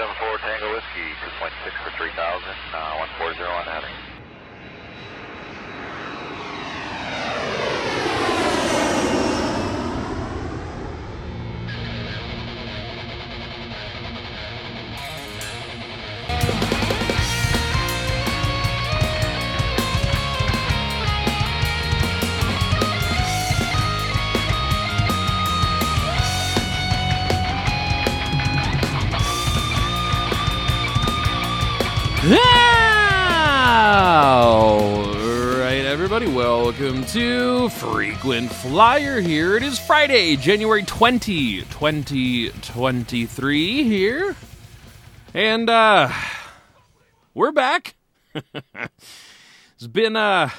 74 Tango Whiskey, 2.6 for 3000, uh, 140 on heading. To Frequent Flyer here. It is Friday, January 20, 2023 here. And, uh, we're back. it's been, uh,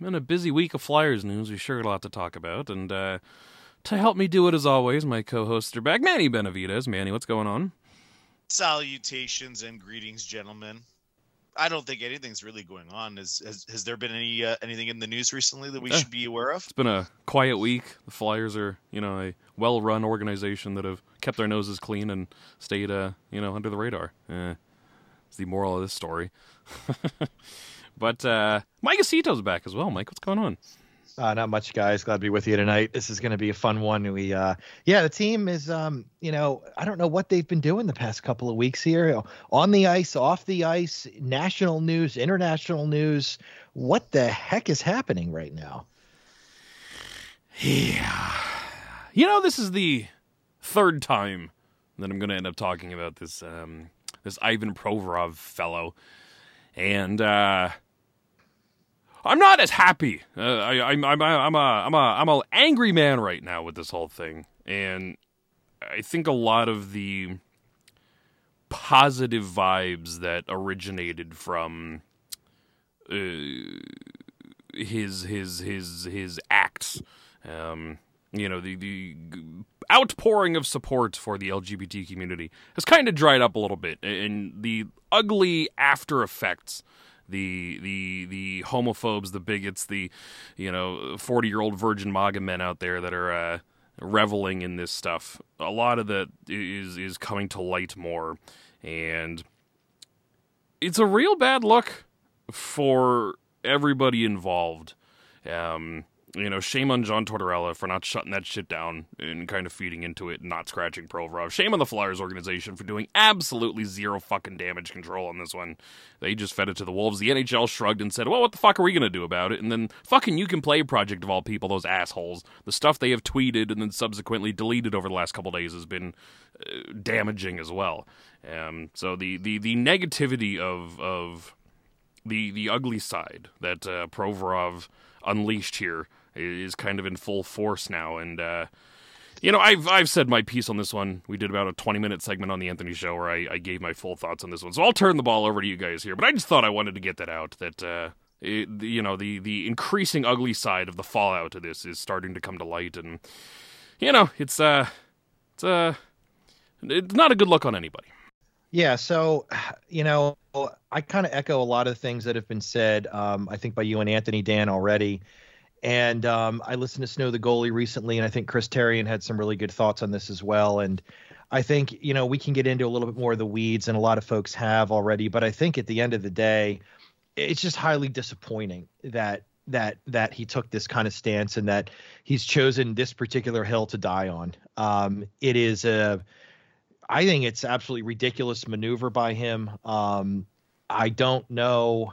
been a busy week of Flyers news. We sure got a lot to talk about. And, uh, to help me do it as always, my co-hosts are back. Manny Benavides. Manny, what's going on? Salutations and greetings, gentlemen. I don't think anything's really going on. Has has, has there been any uh, anything in the news recently that we Uh, should be aware of? It's been a quiet week. The Flyers are, you know, a well-run organization that have kept their noses clean and stayed, uh, you know, under the radar. Eh, it's the moral of this story. but uh, Mike Acito's back as well. Mike, what's going on? Uh, not much, guys. Glad to be with you tonight. This is going to be a fun one. We, uh, yeah, the team is, um, you know, I don't know what they've been doing the past couple of weeks here, on the ice, off the ice, national news, international news. What the heck is happening right now? Yeah. You know, this is the third time that I'm going to end up talking about this um, this Ivan Provorov fellow, and uh, I'm not as happy. Uh, I, I'm I'm I'm a I'm a I'm a angry man right now with this whole thing, and I think a lot of the positive vibes that originated from uh, his his his his acts um, you know the the outpouring of support for the LGBT community has kind of dried up a little bit, and the ugly after effects, the the the homophobes, the bigots, the you know forty year old virgin MAGA men out there that are uh, reveling in this stuff. A lot of that is is coming to light more, and it's a real bad look for everybody involved. Um, you know, shame on John Tortorella for not shutting that shit down and kind of feeding into it and not scratching Provorov. Shame on the Flyers organization for doing absolutely zero fucking damage control on this one. They just fed it to the Wolves. The NHL shrugged and said, well, what the fuck are we going to do about it? And then fucking You Can Play Project of all people, those assholes. The stuff they have tweeted and then subsequently deleted over the last couple days has been uh, damaging as well. Um, so the, the, the negativity of, of the, the ugly side that uh, Provorov unleashed here is kind of in full force now. And uh, you know, I've I've said my piece on this one. We did about a twenty minute segment on the Anthony Show where I, I gave my full thoughts on this one. So I'll turn the ball over to you guys here. But I just thought I wanted to get that out. That uh, it, you know the the increasing ugly side of the fallout of this is starting to come to light, and you know it's uh it's uh it's not a good look on anybody. Yeah, so you know, I kind of echo a lot of things that have been said. Um, I think by you and Anthony Dan already, and um, I listened to Snow the goalie recently, and I think Chris Therien had some really good thoughts on this as well. And I think you know we can get into a little bit more of the weeds, and a lot of folks have already. But I think at the end of the day, it's just highly disappointing that that that he took this kind of stance and that he's chosen this particular hill to die on. Um, it is a I think it's absolutely ridiculous maneuver by him. Um, I don't know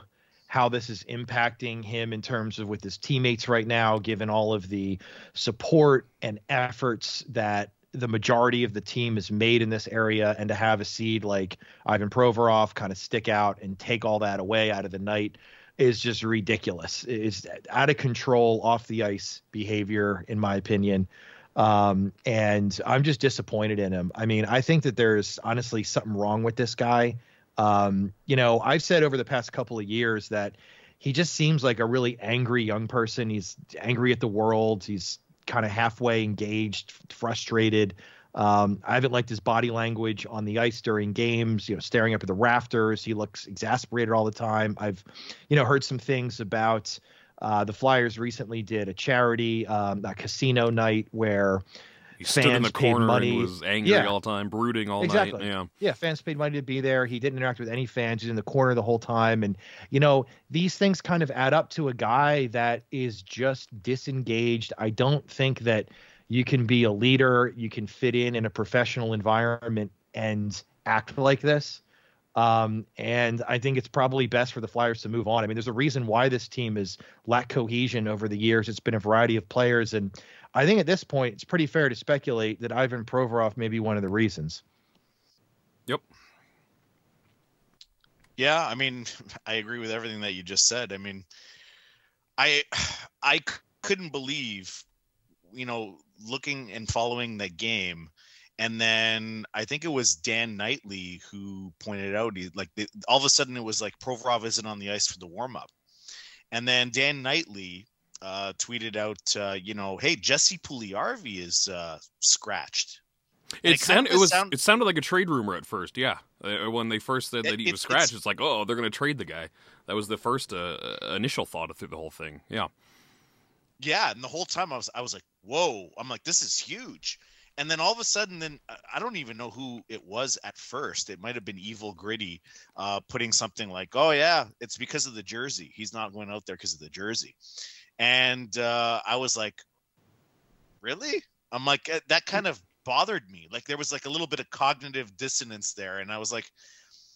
how this is impacting him in terms of with his teammates right now, given all of the support and efforts that the majority of the team has made in this area, and to have a seed like Ivan Provorov kind of stick out and take all that away out of the night is just ridiculous. It's out of control, off the ice behavior, in my opinion. Um, and I'm just disappointed in him. I mean, I think that there's honestly something wrong with this guy. Um, you know, I've said over the past couple of years that he just seems like a really angry young person. He's angry at the world. He's kind of halfway engaged, frustrated. Um, I haven't liked his body language on the ice during games, you know, staring up at the rafters. He looks exasperated all the time. I've, you know, heard some things about uh, the Flyers recently did a charity, um, a casino night where He stood in the Fans corner money. and was angry Yeah. all the time, brooding all Exactly. night. Yeah. Yeah, fans paid money to be there. He didn't interact with any fans. He's in the corner the whole time. And, you know, these things kind of add up to a guy that is just disengaged. I don't think that you can be a leader, you can fit in in a professional environment and act like this. Um, and I think it's probably best for the Flyers to move on. I mean, there's a reason why this team has lacked cohesion over the years. It's been a variety of players. And I think at this point, it's pretty fair to speculate that Ivan Provorov may be one of the reasons. Yep. Yeah, I mean, I agree with everything that you just said. I mean, I I c- couldn't believe, you know, looking and following that game, and then I think it was Dan Knightley who pointed out, he, like, the, all of a sudden it was like Provorov isn't on the ice for the warm up, and then Dan Knightley uh, tweeted out, uh, you know, hey, Jesse Puliarvi is uh, scratched. It, it sound, it was sound- it sounded like a trade rumor at first. Yeah, Uh, when they first said It- that he was scratched, it's- it's like, oh, they're going to trade the guy. That was the first uh, uh, initial thought through the whole thing. Yeah, Yeah, and the whole time I was I was like, "Whoa!" I'm like, "This is huge." And then all of a sudden, then I- I don't even know who it was at first. It might have been Evil Gritty uh, putting something like, "Oh yeah, it's because of the jersey. He's not going out there because of the jersey." And uh, I was like, "Really?" I'm like, eh, that kind of bothered me. Like there was like a little bit of cognitive dissonance there, and I was like,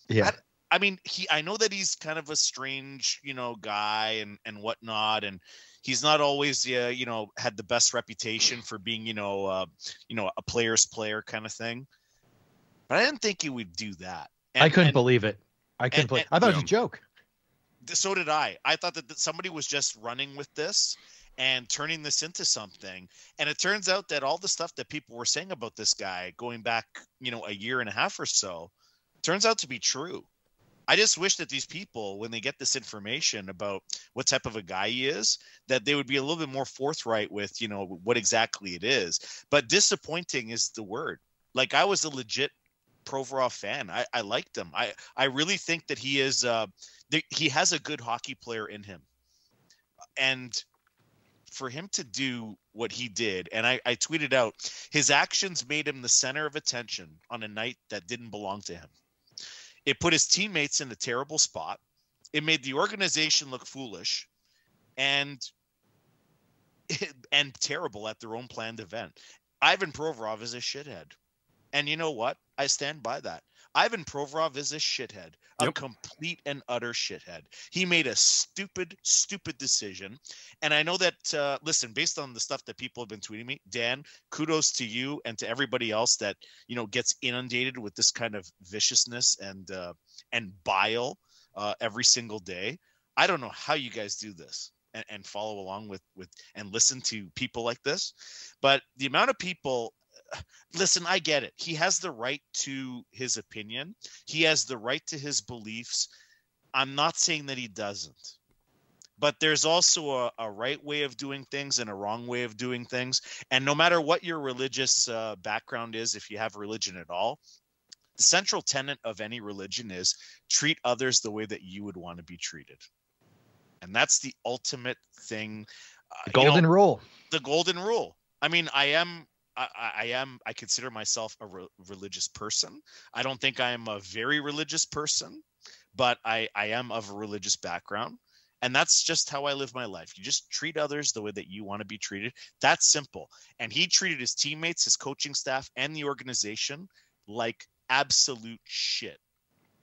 Yeah. I mean, he I know that he's kind of a strange, you know, guy and and whatnot, and he's not always, uh, you know, had the best reputation for being, you know, uh, you know, a player's player kind of thing. But I didn't think he would do that. I couldn't and believe it. I couldn't and- believe. and- I thought it was a joke. So did I. I thought that, that somebody was just running with this and turning this into something. And it turns out that all the stuff that people were saying about this guy going back, you know, a year and a half or so, turns out to be true. I just wish that these people, when they get this information about what type of a guy he is, that they would be a little bit more forthright with, you know, what exactly it is. But disappointing is the word. Like I was a legit Provorov fan. I, I liked him. I, I really think that he is uh, th- he has a good hockey player in him. And for him to do what he did, and I, I tweeted out, his actions made him the center of attention on a night that didn't belong to him. It put his teammates in a terrible spot. It made the organization look foolish and and terrible at their own planned event. Ivan Provorov is a shithead. And you know what? I stand by that. Ivan Provorov is a shithead, a Yep. complete and utter shithead. He made a stupid, stupid decision. And I know that, uh, listen, based on the stuff that people have been tweeting me, Dan, kudos to you and to everybody else that, you know, gets inundated with this kind of viciousness and, uh, and bile uh, every single day. I don't know how you guys do this and, and follow along with, with, and listen to people like this. But the amount of people listen, I get it. He has the right to his opinion. He has the right to his beliefs. I'm not saying that he doesn't. But there's also a, a right way of doing things and a wrong way of doing things. And no matter what your religious uh, background is, if you have religion at all, the central tenet of any religion is treat others the way that you would want to be treated. And that's the ultimate thing. uh, The you know, golden rule. the golden rule. I mean, I am I, I- am I consider myself a re- religious person. I don't think I am a very religious person, but I I am of a religious background. And that's just how I live my life. You just treat others the way that you want to be treated. That's simple. And he treated his teammates, his coaching staff, and the organization like absolute shit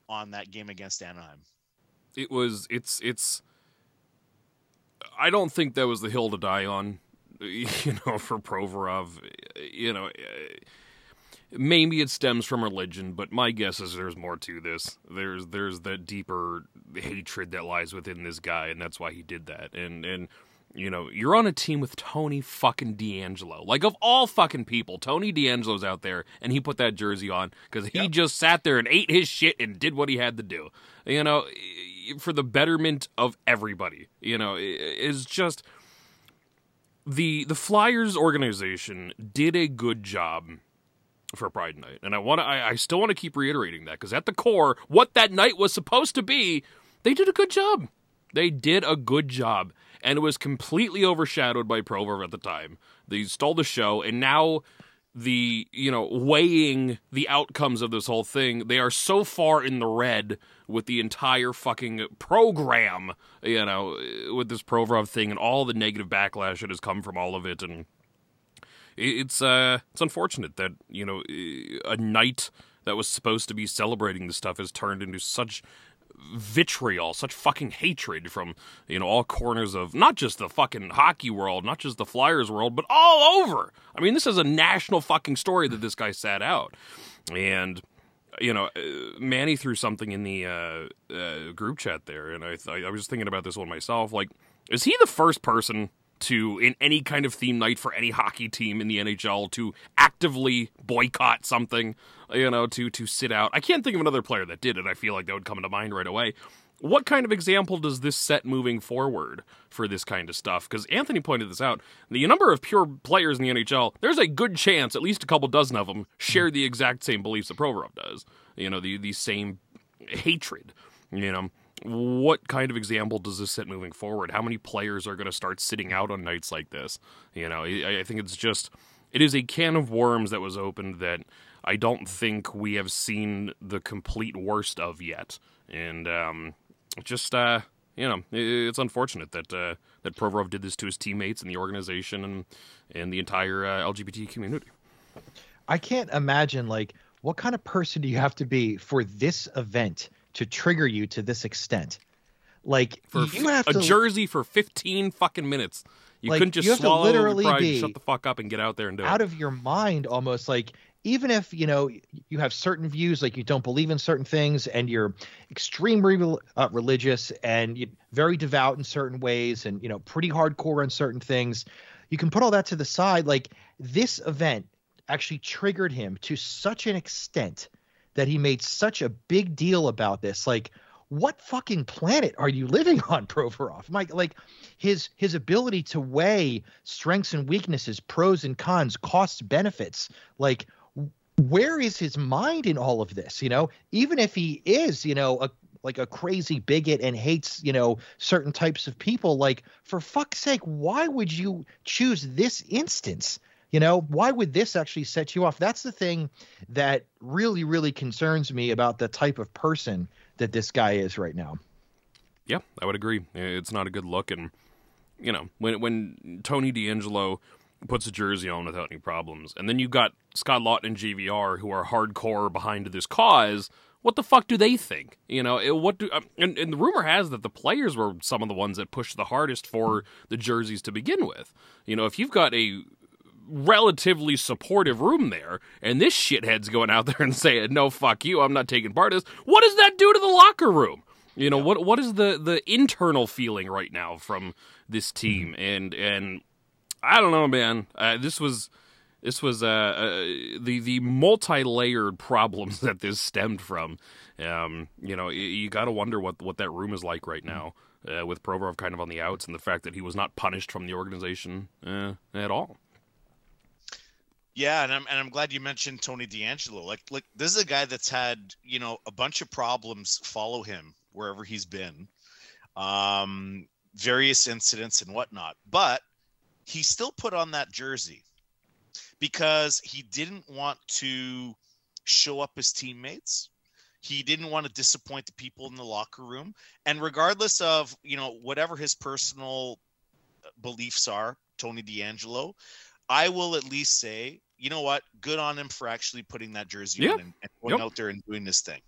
on that game against Anaheim. it was. It's it's. I don't think that was the hill to die on, you know, for Provorov. You know, maybe it stems from religion, but my guess is there's more to this. There's there's that deeper hatred that lies within this guy, and that's why he did that. And and you know, you're on a team with Tony fucking DeAngelo. Like of all fucking people, Tony DeAngelo's out there, and he put that jersey on because he Yep. just sat there and ate his shit and did what he had to do. You know, for the betterment of everybody. You know, is just the the Flyers organization did a good job for Pride Night, and I want to. I, I still want to keep reiterating that because at the core, what that night was supposed to be, they did a good job. They did a good job, and it was completely overshadowed by Provorov at the time. They stole the show, and now the you know weighing the outcomes of this whole thing. They are so far in the red with the entire fucking program you know with this provorov thing and all the negative backlash that has come from all of it. And it's uh it's unfortunate that you know a night that was supposed to be celebrating this stuff has turned into such vitriol, such fucking hatred from you know all corners of not just the fucking hockey world, not just the Flyers world, but all over. I mean, this is a national fucking story that this guy sat out, and you know, uh, Manny threw something in the uh, uh, group chat there, and I th- I was thinking about this one myself. Like, is he the first person? To in any kind of theme night for any hockey team in the NHL to actively boycott something you know, to to sit out. I can't think of another player that did it. I feel like that would come to mind right away. What kind of example does this set moving forward for this kind of stuff? Because Anthony pointed this out. The number of pure players in the NHL, there's a good chance at least a couple dozen of them share the exact same beliefs that Provorov does. You know, the the same hatred. You know, what kind of example does this set moving forward? How many players are going to start sitting out on nights like this? You know, I, I think it's just it is a can of worms that was opened that I don't think we have seen the complete worst of yet. And um, just uh, you know, it's unfortunate that uh, that Provorov did this to his teammates and the organization and and the entire uh, LGBT community. I can't imagine like what kind of person do you have to be for this event to trigger you to this extent? Like for you have a to, jersey for 15 fucking minutes. You like, couldn't just you swallow literally pride, be shut the fuck up and get out there and do out it. Out of your mind almost like even if you know you have certain views like you don't believe in certain things and you're extremely uh, religious and you, very devout in certain ways and you know pretty hardcore on certain things you can put all that to the side like this event actually triggered him to such an extent that he made such a big deal about this like what fucking planet are you living on, Provorov? Mike, like his his ability to weigh strengths and weaknesses, pros and cons, costs, benefits, like where is his mind in all of this? You know, even if he is, you know, a like a crazy bigot and hates, you know, certain types of people, like for fuck's sake, why would you choose this instance? You know, why would this actually set you off? That's the thing that really, really concerns me about the type of person that this guy is right now. Yeah, I would agree. It's not a good look, and you know, when when Tony DeAngelo puts a jersey on without any problems. And then you've got Scott Laughton and GVR who are hardcore behind this cause. What the fuck do they think? You know, what do um, and, and the rumor has that the players were some of the ones that pushed the hardest for the jerseys to begin with. You know, if you've got a relatively supportive room there, and this shithead's going out there and saying, "No, fuck you, I'm not taking part of this." What does that do to the locker room? You know, yeah. what what is the the internal feeling right now from this team? Mm-hmm. And and I don't know, man. Uh, this was this was uh, uh, the the multi layered problems that this stemmed from. Um, you know, you, you got to wonder what what that room is like right now uh, with Provorov kind of on the outs and the fact that he was not punished from the organization uh, at all. Yeah, and I'm and I'm glad you mentioned Tony DeAngelo. Like, like this is a guy that's had you know a bunch of problems follow him wherever he's been, um, various incidents and whatnot. But he still put on that jersey because he didn't want to show up his teammates. He didn't want to disappoint the people in the locker room. And regardless of, you know, whatever his personal beliefs are, Tony DeAngelo, I will at least say, you know what? Good on him for actually putting that jersey yeah. on and, and going yep. out there and doing this thing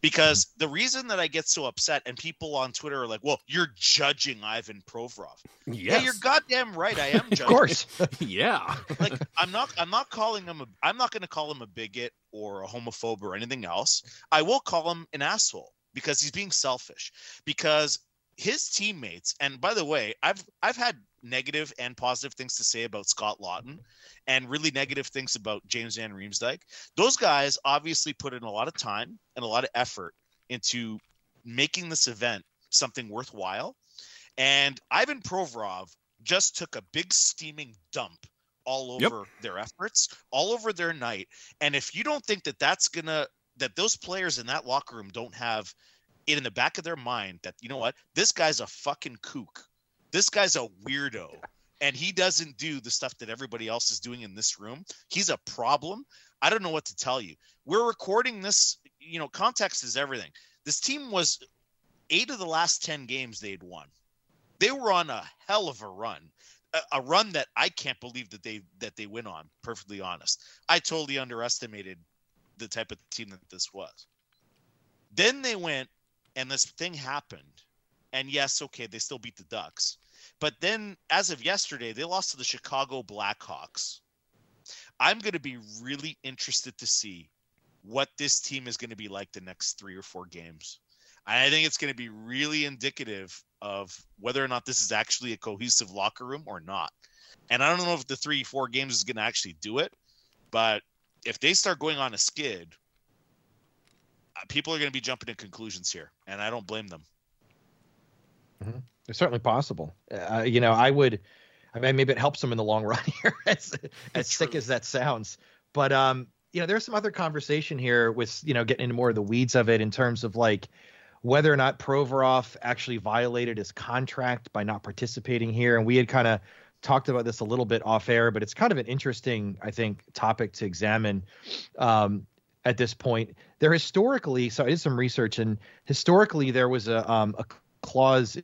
because mm-hmm. the reason that I get so upset and people on Twitter are like, "Well, you're judging Ivan Provorov." Yes. Yeah, you're goddamn right. I am judging. of course. yeah. like I'm not. I'm not calling him a. I'm not going to call him a bigot or a homophobe or anything else. I will call him an asshole because he's being selfish. Because his teammates, and by the way, I've I've had negative and positive things to say about Scott Laughton and really negative things about James Van Riemsdyk. Those guys obviously put in a lot of time and a lot of effort into making this event something worthwhile. And Ivan Provorov just took a big steaming dump all over yep. their efforts, all over their night. And if you don't think that that's to, that those players in that locker room don't have in the back of their mind that, you know what, this guy's a fucking kook this guy's a weirdo. and he doesn't do the stuff that everybody else is doing in this room, he's a problem. I don't know what to tell you. We're recording this, you know, context is everything. This team was eight of the last 10 games they'd won. They were on a hell of a run. A, run that I can't believe that they that they went on, perfectly honest. I totally underestimated the type of team that this was. Then they went and this thing happened. And yes, okay, they still beat the Ducks. But then as of yesterday, they lost to the Chicago Blackhawks. I'm going to be really interested to see what this team is going to be like the next three or four games. I think it's going to be really indicative of whether or not this is actually a cohesive locker room or not. And I don't know if the three, four games is going to actually do it, but if they start going on a skid, people are going to be jumping to conclusions here, and I don't blame them. Mm-hmm. It's certainly possible. Uh, you know, I would. I mean, maybe it helps them in the long run here, as as sick as that sounds. But um, you know, there's some other conversation here with you know getting into more of the weeds of it in terms of like whether or not Provorov actually violated his contract by not participating here, and we had kind of talked about this a little bit off air, but it's kind of an interesting, I think, topic to examine. Um, at this point, there historically, so I did some research, and historically there was a um, a clause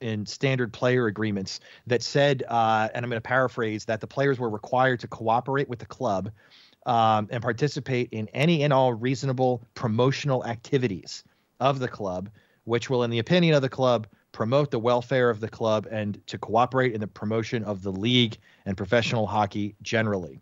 in standard player agreements that said, uh, and I'm going to paraphrase, that the players were required to cooperate with the club um, and participate in any and all reasonable promotional activities of the club, which will, in the opinion of the club, promote the welfare of the club and to cooperate in the promotion of the league and professional hockey generally.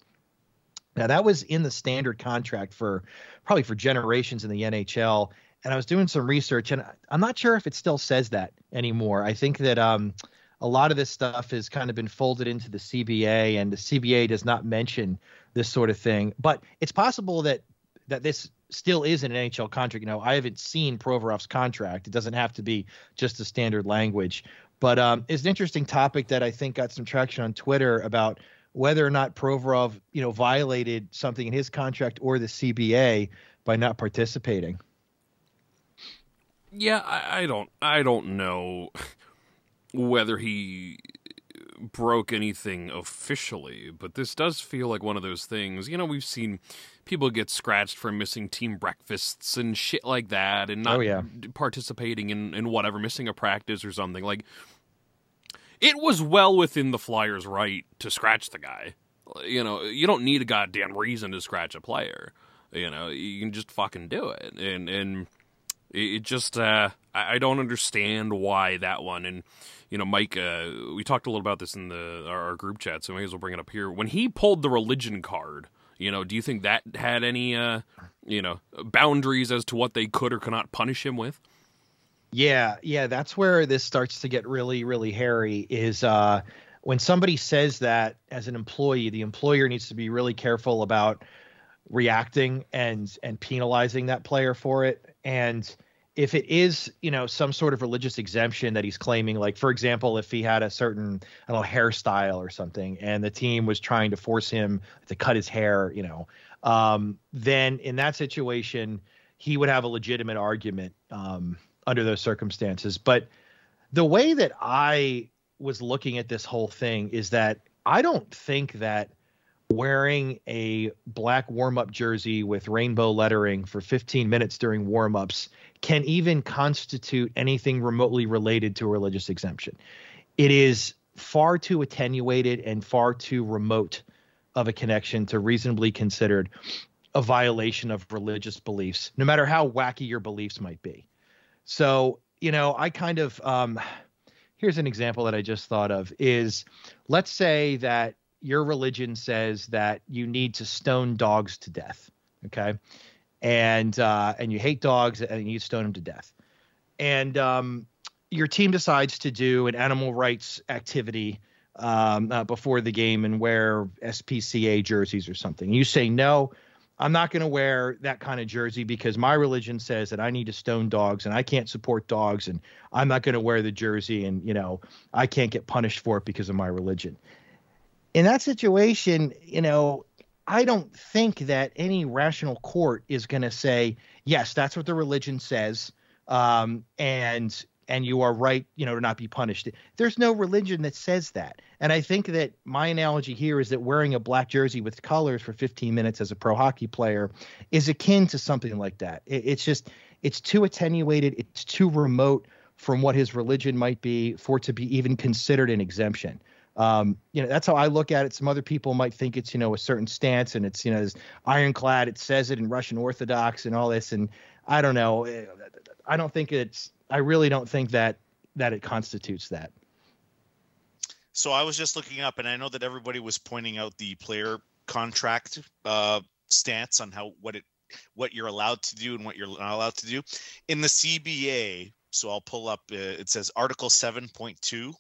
Now that was in the standard contract for probably for generations in the NHL and I was doing some research, and I'm not sure if it still says that anymore. I think that um, a lot of this stuff has kind of been folded into the CBA, and the CBA does not mention this sort of thing. But it's possible that that this still is an NHL contract. You know, I haven't seen Provorov's contract. It doesn't have to be just a standard language. But um, it's an interesting topic that I think got some traction on Twitter about whether or not Provorov, you know, violated something in his contract or the CBA by not participating. Yeah, I, I don't I don't know whether he broke anything officially, but this does feel like one of those things. You know, we've seen people get scratched for missing team breakfasts and shit like that and oh, not oh, yeah. participating in, in whatever, missing a practice or something. Like, it was well within the Flyers' right to scratch the guy. You know, you don't need a goddamn reason to scratch a player. You know, you can just fucking do it. And, and, it, just uh, I don't understand why that one. And you know, Mike, uh, we talked a little about this in the our, group chat, so may as well bring it up here. When he pulled the religion card, you know, do you think that had any uh, you know boundaries as to what they could or could not punish him with? Yeah, yeah, that's where this starts to get really, really hairy. Is uh, when somebody says that as an employee, the employer needs to be really careful about reacting and and penalizing that player for it and if it is you know some sort of religious exemption that he's claiming like for example if he had a certain i don't know hairstyle or something and the team was trying to force him to cut his hair you know um, then in that situation he would have a legitimate argument um, under those circumstances but the way that i was looking at this whole thing is that i don't think that wearing a black warm-up jersey with rainbow lettering for 15 minutes during warm-ups can even constitute anything remotely related to a religious exemption. It is far too attenuated and far too remote of a connection to reasonably considered a violation of religious beliefs, no matter how wacky your beliefs might be. So, you know, I kind of um here's an example that I just thought of is let's say that your religion says that you need to stone dogs to death. Okay. And uh, and you hate dogs and you stone them to death. And um, your team decides to do an animal rights activity um, uh, before the game and wear SPCA jerseys or something. You say no, I'm not going to wear that kind of jersey because my religion says that I need to stone dogs and I can't support dogs and I'm not going to wear the jersey and you know I can't get punished for it because of my religion in that situation, you know, I don't think that any rational court is going to say, yes, that's what the religion says. Um, and and you are right, you know, to not be punished. There's no religion that says that. And I think that my analogy here is that wearing a black jersey with colors for 15 minutes as a pro hockey player is akin to something like that. It, it's just, it's too attenuated, it's too remote from what his religion might be for it to be even considered an exemption. Um, you know, that's how I look at it. Some other people might think it's, you know, a certain stance and it's, you know, ironclad. It says it in Russian Orthodox and all this. And I don't know. I don't think it's I really don't think that that it constitutes that. So I was just looking up, and I know that everybody was pointing out the player contract uh, stance on how what it what you're allowed to do and what you're not allowed to do in the CBA. So I'll pull up. Uh, it says Article seven point two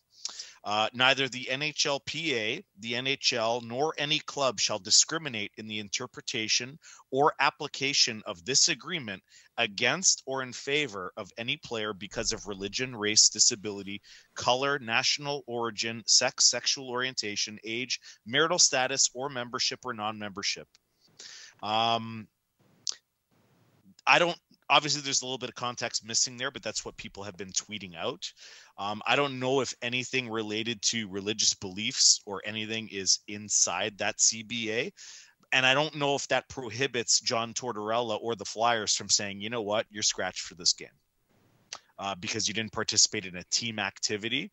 uh, neither the NHLPA, the NHL, nor any club shall discriminate in the interpretation or application of this agreement against or in favor of any player because of religion, race, disability, color, national origin, sex, sexual orientation, age, marital status, or membership or non membership. Um, I don't obviously there's a little bit of context missing there, but that's what people have been tweeting out. Um, I don't know if anything related to religious beliefs or anything is inside that CBA. And I don't know if that prohibits John Tortorella or the Flyers from saying, you know what, you're scratched for this game uh, because you didn't participate in a team activity.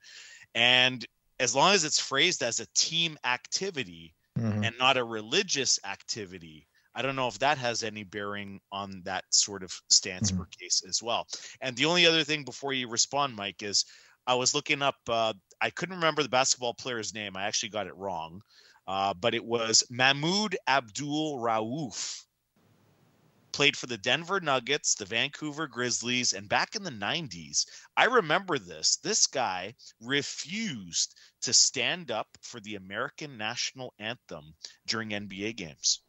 And as long as it's phrased as a team activity mm-hmm. and not a religious activity, I don't know if that has any bearing on that sort of stance mm-hmm. or case as well. And the only other thing before you respond, Mike, is I was looking up. Uh, I couldn't remember the basketball player's name. I actually got it wrong, uh, but it was Mahmoud Abdul Rauf. Played for the Denver Nuggets, the Vancouver Grizzlies, and back in the 90s, I remember this. This guy refused to stand up for the American national anthem during NBA games.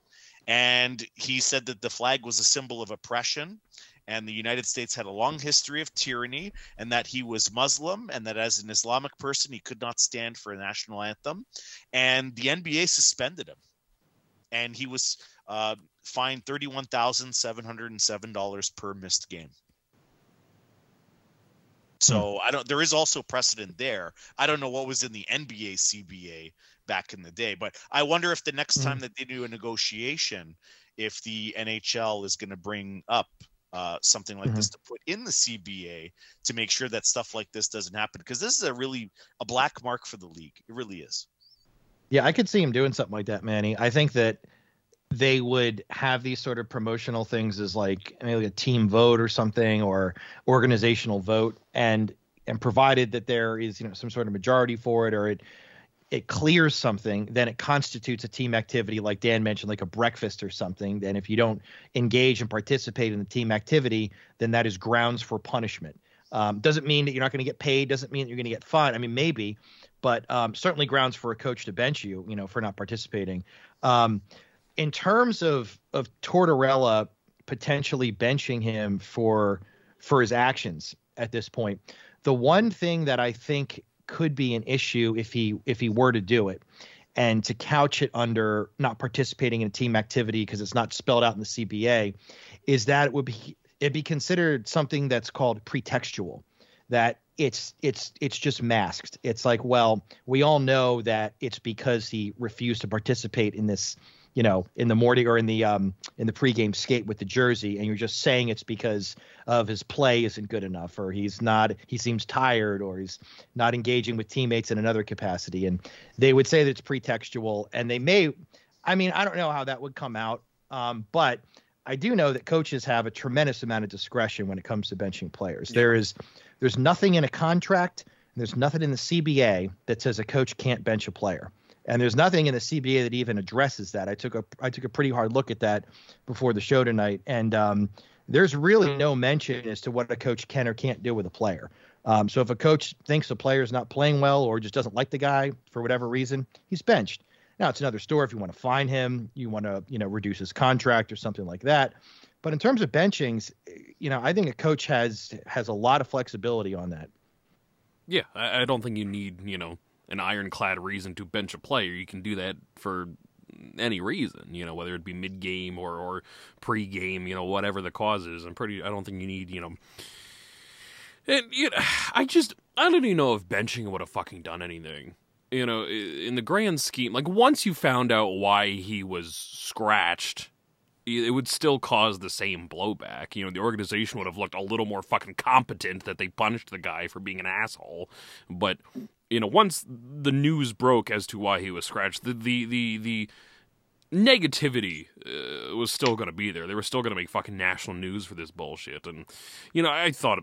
And he said that the flag was a symbol of oppression and the United States had a long history of tyranny and that he was Muslim and that as an Islamic person he could not stand for a national anthem. And the NBA suspended him. And he was uh, fined $31,707 per missed game. So hmm. I don't. There is also precedent there. I don't know what was in the NBA CBA back in the day. But I wonder if the next time mm-hmm. that they do a negotiation, if the NHL is going to bring up uh, something like mm-hmm. this to put in the CBA to make sure that stuff like this doesn't happen because this is a really a black mark for the league. It really is. Yeah, I could see him doing something like that, Manny. I think that they would have these sort of promotional things as like maybe like a team vote or something or organizational vote and and provided that there is you know some sort of majority for it or it it clears something, then it constitutes a team activity, like Dan mentioned, like a breakfast or something. Then, if you don't engage and participate in the team activity, then that is grounds for punishment. Um, doesn't mean that you're not going to get paid. Doesn't mean that you're going to get fined. I mean, maybe, but um, certainly grounds for a coach to bench you, you know, for not participating. Um, in terms of of Tortorella potentially benching him for for his actions at this point, the one thing that I think could be an issue if he if he were to do it. And to couch it under not participating in a team activity because it's not spelled out in the CBA is that it would be it be considered something that's called pretextual that it's it's it's just masked. It's like well we all know that it's because he refused to participate in this you know, in the morning or in the um in the pregame skate with the jersey, and you're just saying it's because of his play isn't good enough, or he's not he seems tired, or he's not engaging with teammates in another capacity, and they would say that it's pretextual, and they may, I mean, I don't know how that would come out, um, but I do know that coaches have a tremendous amount of discretion when it comes to benching players. There is there's nothing in a contract, there's nothing in the CBA that says a coach can't bench a player and there's nothing in the CBA that even addresses that. I took a I took a pretty hard look at that before the show tonight, and um, there's really no mention as to what a coach can or can't do with a player. Um, so if a coach thinks a player is not playing well or just doesn't like the guy for whatever reason, he's benched. Now it's another story if you want to fine him, you want to you know reduce his contract or something like that. But in terms of benchings, you know I think a coach has has a lot of flexibility on that. Yeah, I, I don't think you need you know an ironclad reason to bench a player. You can do that for any reason, you know, whether it be mid game or, or pre game, you know, whatever the cause is. I'm pretty, I don't think you need, you know, And you know, I just I don't even know if benching would have fucking done anything. You know, in the grand scheme, like once you found out why he was scratched, it would still cause the same blowback. You know, the organization would have looked a little more fucking competent that they punished the guy for being an asshole. But you know, once the news broke as to why he was scratched, the the the, the negativity uh, was still going to be there. They were still going to make fucking national news for this bullshit. And you know, I thought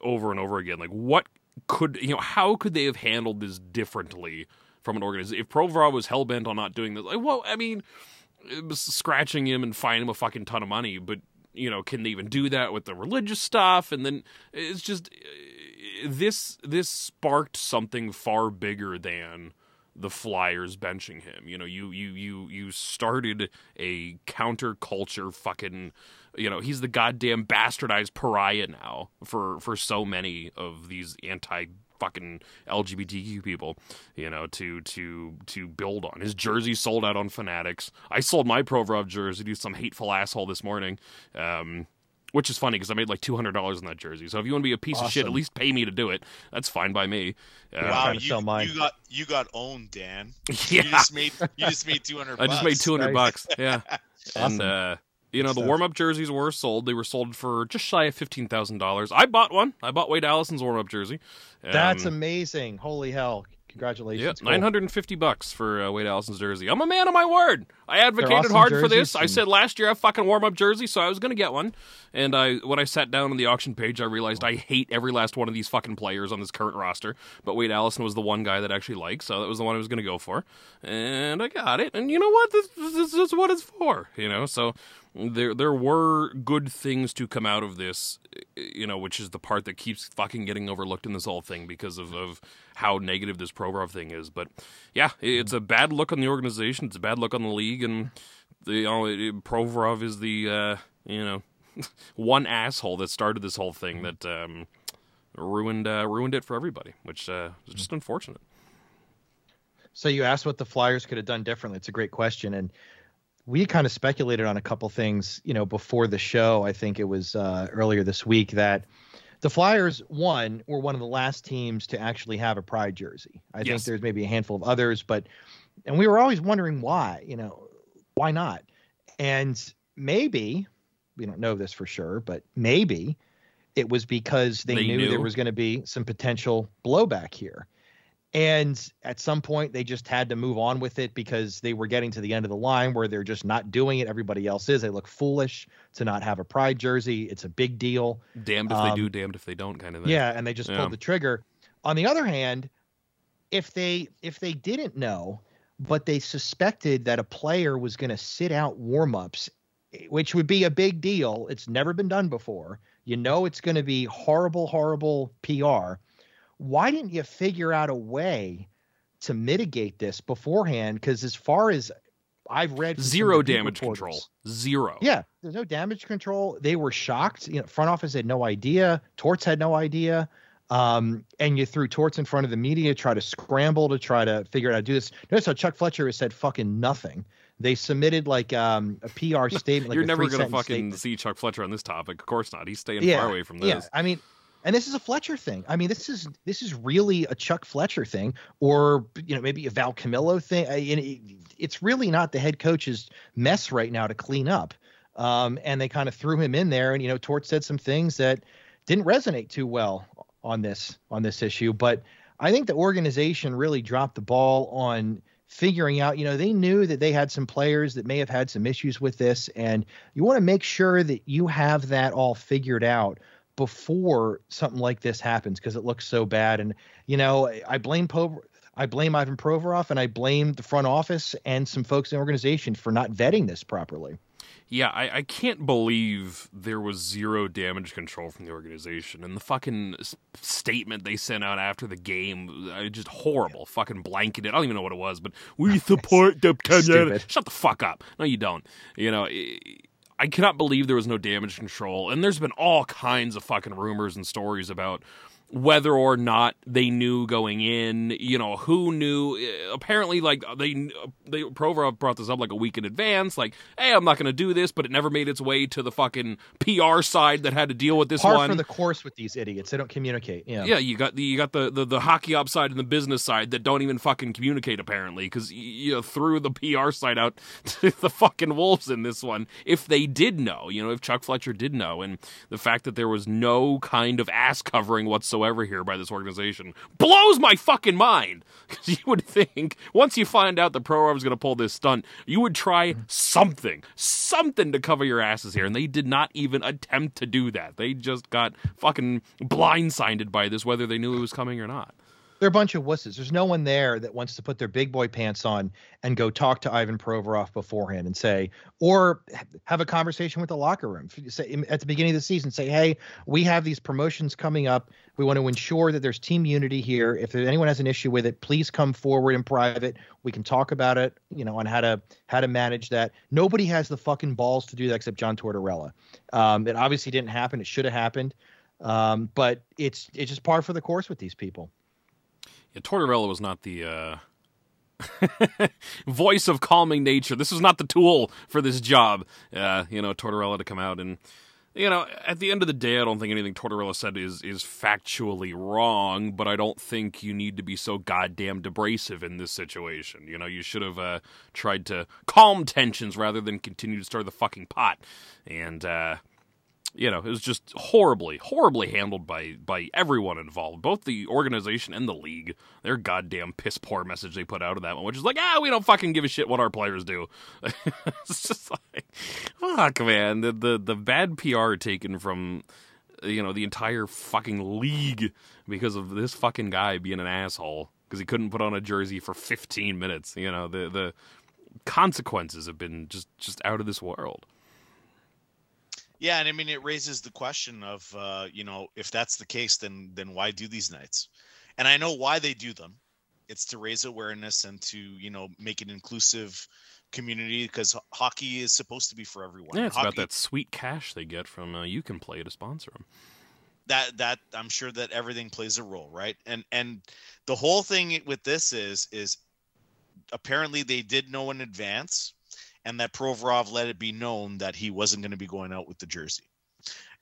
over and over again, like, what could you know? How could they have handled this differently from an organization? If Provorov was hell bent on not doing this, like, well, I mean, was scratching him and fine him a fucking ton of money, but you know, can they even do that with the religious stuff? And then it's just uh, this this sparked something far bigger than the Flyers benching him. You know, you you you you started a counterculture fucking you know, he's the goddamn bastardized pariah now for for so many of these anti fucking LGBTQ people, you know, to to to build on. His jersey sold out on Fanatics. I sold my Provorov jersey to some hateful asshole this morning. Um which is funny because I made like two hundred dollars on that jersey. So if you want to be a piece of shit, at least pay me to do it. That's fine by me. Uh, wow, you, you got you got owned, Dan. yeah. You just made you just made two hundred. I just made two hundred Nice. bucks. Yeah, and uh, you know the stuff. warm up jerseys were sold. They were sold for just shy of fifteen thousand dollars. I bought one. I bought Wade Allison's warm up jersey. That's Um, amazing. Holy hell. Congratulations. yeah, Cool. nine hundred and fifty bucks for uh, Wade Allison's jersey. I'm a man of my word. I advocated awesome hard for this. I said last year I fucking warm up jersey, so I was gonna get one. And I, when I sat down on the auction page, I realized I hate every last one of these fucking players on this current roster. But Wade Allison was the one guy that I actually liked, so that was the one I was gonna go for. And I got it. And you know what? This, this is what it's for. You know, so there there were good things to come out of this you know which is the part that keeps fucking getting overlooked in this whole thing because of, of how negative this Provorov thing is. But yeah it's a bad look on the organization. It's a bad look on the league. And the you know, it, Provorov is the uh, you know one asshole that started this whole thing that um, ruined uh, ruined it for everybody which uh, is just unfortunate. So you asked what the Flyers could have done differently. It's a great question, and we kind of speculated on a couple things, you know, before the show. I think it was uh, earlier this week that the Flyers, one, were one of the last teams to actually have a Pride jersey. I think there's maybe a handful of others, but and we were always wondering why, you know, why not? And maybe we don't know this for sure, but maybe it was because they, They knew, knew. there was going to be some potential blowback here. And at some point, they just had to move on with it because they were getting to the end of the line where they're just not doing it. Everybody else is. They look foolish to not have a pride jersey. It's a big deal. damned if they Um, do damned if they don't kind of thing Yeah, and they just Yeah. pulled the trigger. On the other hand, if they if they didn't know, but they suspected that a player was going to sit out warmups, which would be a big deal. It's never been done before. You know it's going to be horrible, horrible PR. Why didn't you figure out a way to mitigate this beforehand? Because as far as I've read, from some of zero damage reporters- control zero yeah, there's no damage control. They were shocked. You know, front office had no idea. Torts had no idea. Um, and you threw Torts in front of the media, try to scramble to try to figure out how to do this. Notice how Chuck Fletcher has said fucking nothing. They submitted like um, a PR statement. Like you're a never gonna fucking statement. see Chuck Fletcher on this topic of course not he's staying Yeah, far away from this Yeah, I mean, and this is a Fletcher thing. I mean, this is this is really a Chuck Fletcher thing, or you know, maybe a Val Camillo thing. I, it, it's really not the head coach's mess right now to clean up. Um, and they kind of threw him in there, and you know, Tort said some things that didn't resonate too well on this on this issue. But I think the organization really dropped the ball on figuring out. You know, they knew that they had some players that may have had some issues with this, and you want to make sure that you have that all figured out before something like this happens because it looks so bad. And you know, I- blame Po. I blame Ivan Provorov and I blame the front office and some folks in the organization for not vetting this properly. Yeah, I, I can't believe there was zero damage control from the organization. And the fucking statement they sent out after the game, just horrible. Fucking blanketed. I don't even know what it was, but we support the Canada. Shut the fuck up. No, you don't. You know, I- I cannot believe there was no damage control. And there's been all kinds of fucking rumors and stories about whether or not they knew going in, you know, who knew. Uh, apparently, like they, they Provorov brought this up like a week in advance, like, hey, I'm not going to do this, but it never made its way to the fucking PR side that had to deal with this Par one. for the course with these idiots. They don't communicate. Yeah. Yeah, you got the you got the, the, the hockey op side and the business side that don't even fucking communicate apparently because you know threw the PR side out to the fucking wolves in this one. If they did know, you know, if Chuck Fletcher did know, and the fact that there was no kind of ass covering whatsoever here by this organization blows my fucking mind. Because you would think once you find out the pro is going to pull this stunt, you would try something, something to cover your asses here, and they did not even attempt to do that. They just got fucking blindsided by this, whether they knew it was coming or not. They're a bunch of wusses. There's no one there that wants to put their big boy pants on and go talk to Ivan Provorov beforehand and say, or have a conversation with the locker room. Say at the beginning of the season, say, "Hey, we have these promotions coming up. We want to ensure that there's team unity here. If anyone has an issue with it, please come forward in private. We can talk about it, you know, on how to how to manage that." Nobody has the fucking balls to do that except John Tortorella. Um, it obviously didn't happen. It should have happened. Um, but it's it's just par for the course with these people. Yeah, Tortorella was not the uh, voice of calming nature. This was not the tool for this job. Uh, you know, Tortorella to come out and you know, at the end of the day, I don't think anything Tortorella said is is factually wrong, but I don't think you need to be so goddamn abrasive in this situation. You know, you should have uh, tried to calm tensions rather than continue to stir the fucking pot. And uh, you know, it was just horribly, horribly handled by by everyone involved, both the organization and the league. Their goddamn piss poor message they put out of that one, which is like, ah, we don't fucking give a shit what our players do. it's just like, fuck, man, the the the bad PR taken from you know the entire fucking league because of this fucking guy being an asshole because he couldn't put on a jersey for 15 minutes. You know the the consequences have been just just out of this world. Yeah, and I mean it raises the question of uh, you know if that's the case, then then why do these nights? And I know why they do them. It's to raise awareness and to you know make an inclusive community because hockey is supposed to be for everyone. Yeah, it's hockey, about that sweet cash they get from uh, you can play to sponsor them. That that I'm sure that everything plays a role, right? And and the whole thing with this is is apparently they did know in advance and that Provorov let it be known that he wasn't going to be going out with the jersey.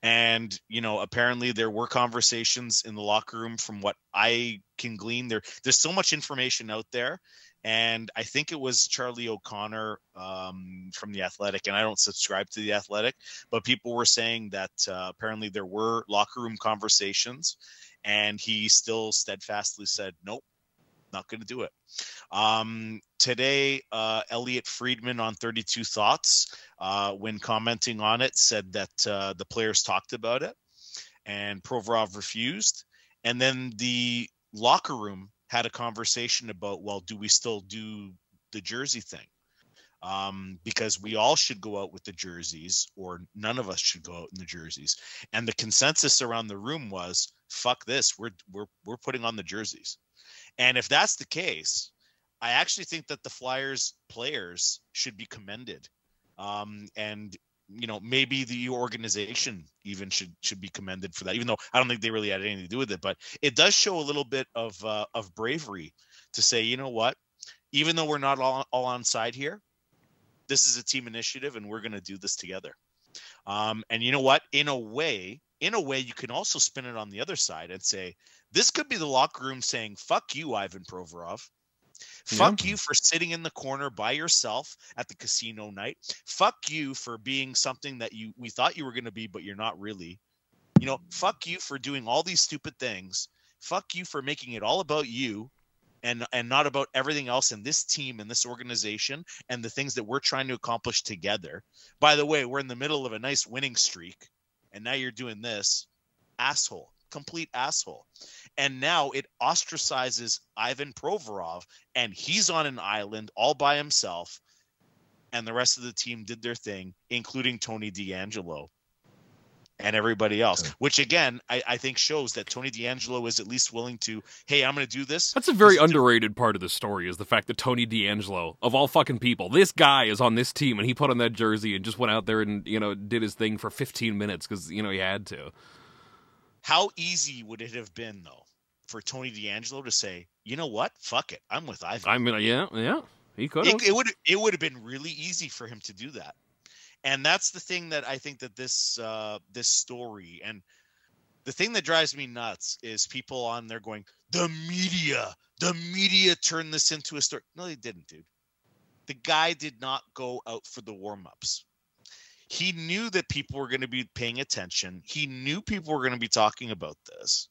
And you know, apparently there were conversations in the locker room. From what I can glean, there there's so much information out there, and I think it was Charlie O'Connor um, from the Athletic, and I don't subscribe to the Athletic, but people were saying that uh, apparently there were locker room conversations, and he still steadfastly said, "Nope, not going to do it. Um, today, uh, Elliotte Friedman on 32 Thoughts, uh, when commenting on it, said that uh, the players talked about it and Provorov refused. And then the locker room had a conversation about, well, do we still do the jersey thing? Um, because we all should go out with the jerseys, or none of us should go out in the jerseys. And the consensus around the room was, "Fuck this! We're we're we're putting on the jerseys." And if that's the case, I actually think that the Flyers players should be commended. Um, and you know, maybe the organization even should should be commended for that. Even though I don't think they really had anything to do with it, but it does show a little bit of uh, of bravery to say, you know what, even though we're not all, all on side here, this is a team initiative, and we're going to do this together. Um, and you know what? In a way, in a way, you can also spin it on the other side and say, this could be the locker room saying, fuck you, Ivan Provorov. Fuck yeah. you for sitting in the corner by yourself at the casino night. Fuck you for being something that you we thought you were going to be, but you're not really. You know, fuck you for doing all these stupid things. Fuck you for making it all about you and and not about everything else in this team and this organization and the things that we're trying to accomplish together. By the way, we're in the middle of a nice winning streak and now you're doing this. Asshole complete asshole. And now it ostracizes Ivan Provorov, and he's on an island all by himself. And the rest of the team did their thing, including Tony DeAngelo and everybody else, which again, I, I, think shows that Tony DeAngelo is at least willing to, hey, I'm going to do this. That's a very underrated part of the story is the fact that Tony DeAngelo, of all fucking people, this guy is on this team and he put on that jersey and just went out there and, you know, did his thing for 15 minutes because, you know, he had to How easy would it have been though for Tony DeAngelo to say, you know what, fuck it, I'm with Ivan. I mean, yeah, yeah, he could. It, it would it would have been really easy for him to do that, and that's the thing that I think that this uh, this story and the thing that drives me nuts is people on there going, the media, the media turned this into a story. No, they didn't, dude. The guy did not go out for the warm ups. He knew that people were going to be paying attention. He knew people were going to be talking about this.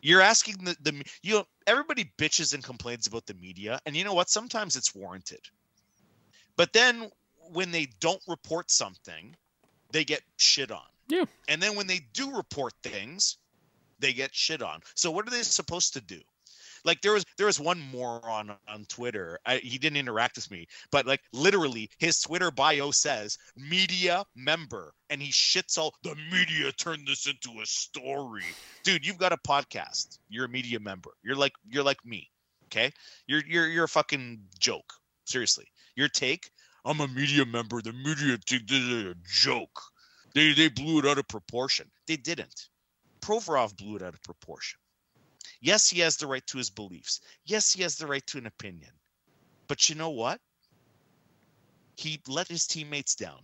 You're asking the, the you know everybody bitches and complains about the media, and you know what? Sometimes it's warranted. But then when they don't report something, they get shit on. Yeah. And then when they do report things, they get shit on. So what are they supposed to do? Like there was there was one moron on Twitter. I, he didn't interact with me, but like literally his Twitter bio says media member, and he shits all the media turned this into a story. Dude, you've got a podcast. You're a media member. You're like you're like me. Okay, you're you're you're a fucking joke. Seriously, your take. I'm a media member. The media did a joke. They they blew it out of proportion. They didn't. Provorov blew it out of proportion. Yes, he has the right to his beliefs. Yes, he has the right to an opinion. But you know what? He let his teammates down.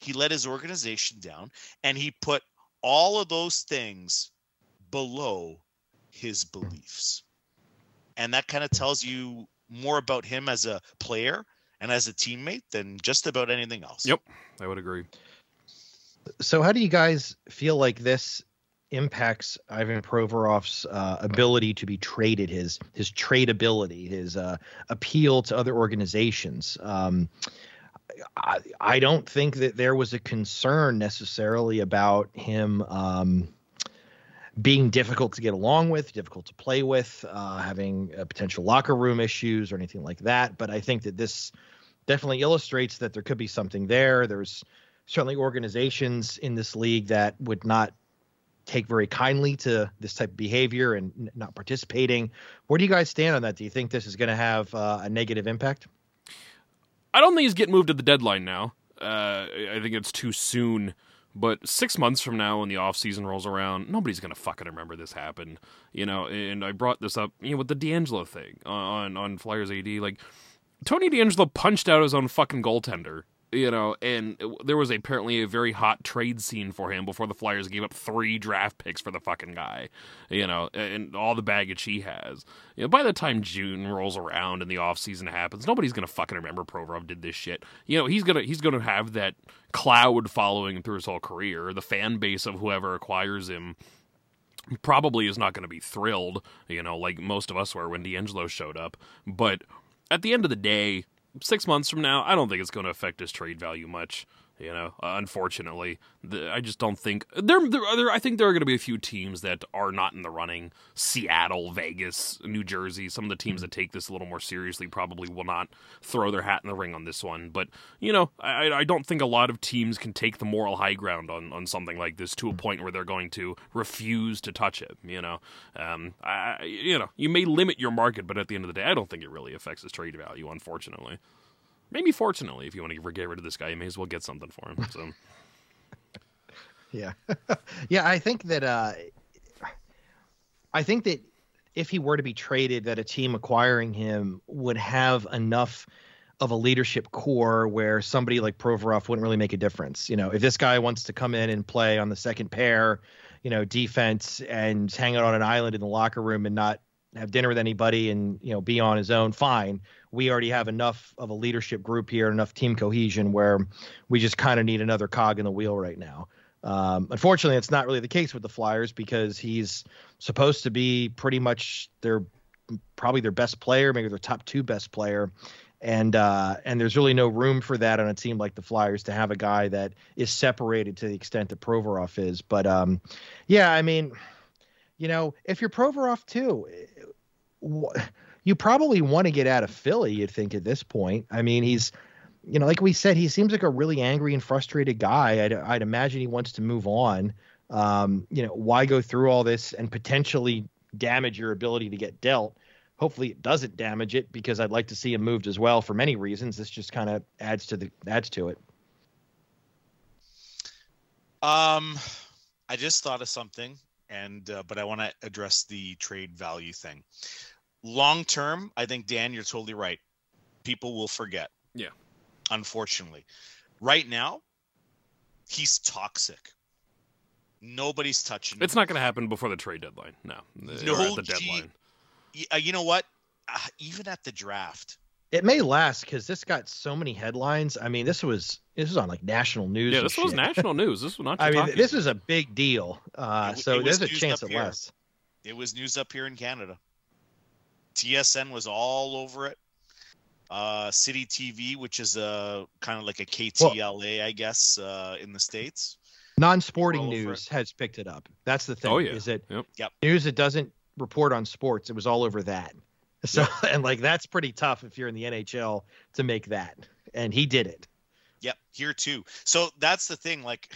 He let his organization down and he put all of those things below his beliefs. And that kind of tells you more about him as a player and as a teammate than just about anything else. Yep, I would agree. So, how do you guys feel like this impacts Ivan Provorov's uh, ability to be traded, his his tradability, his uh, appeal to other organizations? Um, I, I don't think that there was a concern necessarily about him um, being difficult to get along with, difficult to play with, uh, having uh, potential locker room issues or anything like that. But I think that this definitely illustrates that there could be something there. There's certainly organizations in this league that would not take very kindly to this type of behavior and not participating. Where do you guys stand on that? Do you think this is going to have uh, a negative impact? I don't think he's getting moved to the deadline now. Uh, I think it's too soon. But six months from now, when the off season rolls around, nobody's gonna fucking remember this happened. You know, and I brought this up, you know, with the DeAngelo thing on on Flyers AD. Like Tony DeAngelo punched out his own fucking goaltender you know, and there was apparently a very hot trade scene for him before the Flyers gave up three draft picks for the fucking guy, you know, and all the baggage he has. You know, by the time June rolls around and the off season happens, nobody's gonna fucking remember Provorov did this shit. You know, he's gonna he's gonna have that cloud following through his whole career. The fan base of whoever acquires him probably is not going to be thrilled, you know, like most of us were when DeAngelo showed up. But at the end of the day, six months from now, I don't think it's going to affect his trade value much. You know, uh, unfortunately, the, I just don't think there, there. I think there are going to be a few teams that are not in the running. Seattle, Vegas, New Jersey. Some of the teams that take this a little more seriously probably will not throw their hat in the ring on this one. But you know, I, I don't think a lot of teams can take the moral high ground on, on something like this to a point where they're going to refuse to touch it. You know, um, I, you know, you may limit your market, but at the end of the day, I don't think it really affects his trade value. Unfortunately. Maybe fortunately, if you want to get rid of this guy, you may as well get something for him. So. yeah, yeah. I think that uh, I think that if he were to be traded, that a team acquiring him would have enough of a leadership core where somebody like Provorov wouldn't really make a difference. You know, if this guy wants to come in and play on the second pair, you know, defense and hang out on an island in the locker room and not have dinner with anybody and you know be on his own, fine we already have enough of a leadership group here, enough team cohesion where we just kind of need another cog in the wheel right now. Um, unfortunately, it's not really the case with the Flyers because he's supposed to be pretty much their probably their best player, maybe their top two best player, and uh, and there's really no room for that on a team like the Flyers to have a guy that is separated to the extent that Provorov is. But um, yeah, I mean, you know, if you're Provorov too. Wh- you probably want to get out of Philly, you'd think at this point. I mean, he's, you know, like we said, he seems like a really angry and frustrated guy. I'd, I'd imagine he wants to move on. Um, you know, why go through all this and potentially damage your ability to get dealt? Hopefully, it doesn't damage it because I'd like to see him moved as well for many reasons. This just kind of adds to the adds to it. Um, I just thought of something, and uh, but I want to address the trade value thing. Long term, I think Dan, you're totally right. People will forget. Yeah. Unfortunately, right now, he's toxic. Nobody's touching him. It's not going to happen before the trade deadline. No, No, or at the deadline. Y- uh, you know what? Uh, even at the draft, It may last because this got so many headlines. I mean, this was this was on like national news. Yeah, and this was shit. national news. This was not. I mean, talking. this is a big deal. Uh, It so it there's a chance it lasts. it was news up here in Canada. TSN was all over it. Uh, City TV, which is a kind of like a KTLA, I guess, uh, in the states. Non-sporting All over news has picked it up. That's the thing. Oh, yeah. Is it Yep. Yep. news that doesn't report on sports? It was all over that. So and like that's pretty tough if you're in the NHL to make that. And he did it. Yep, here too. So that's the thing. Like,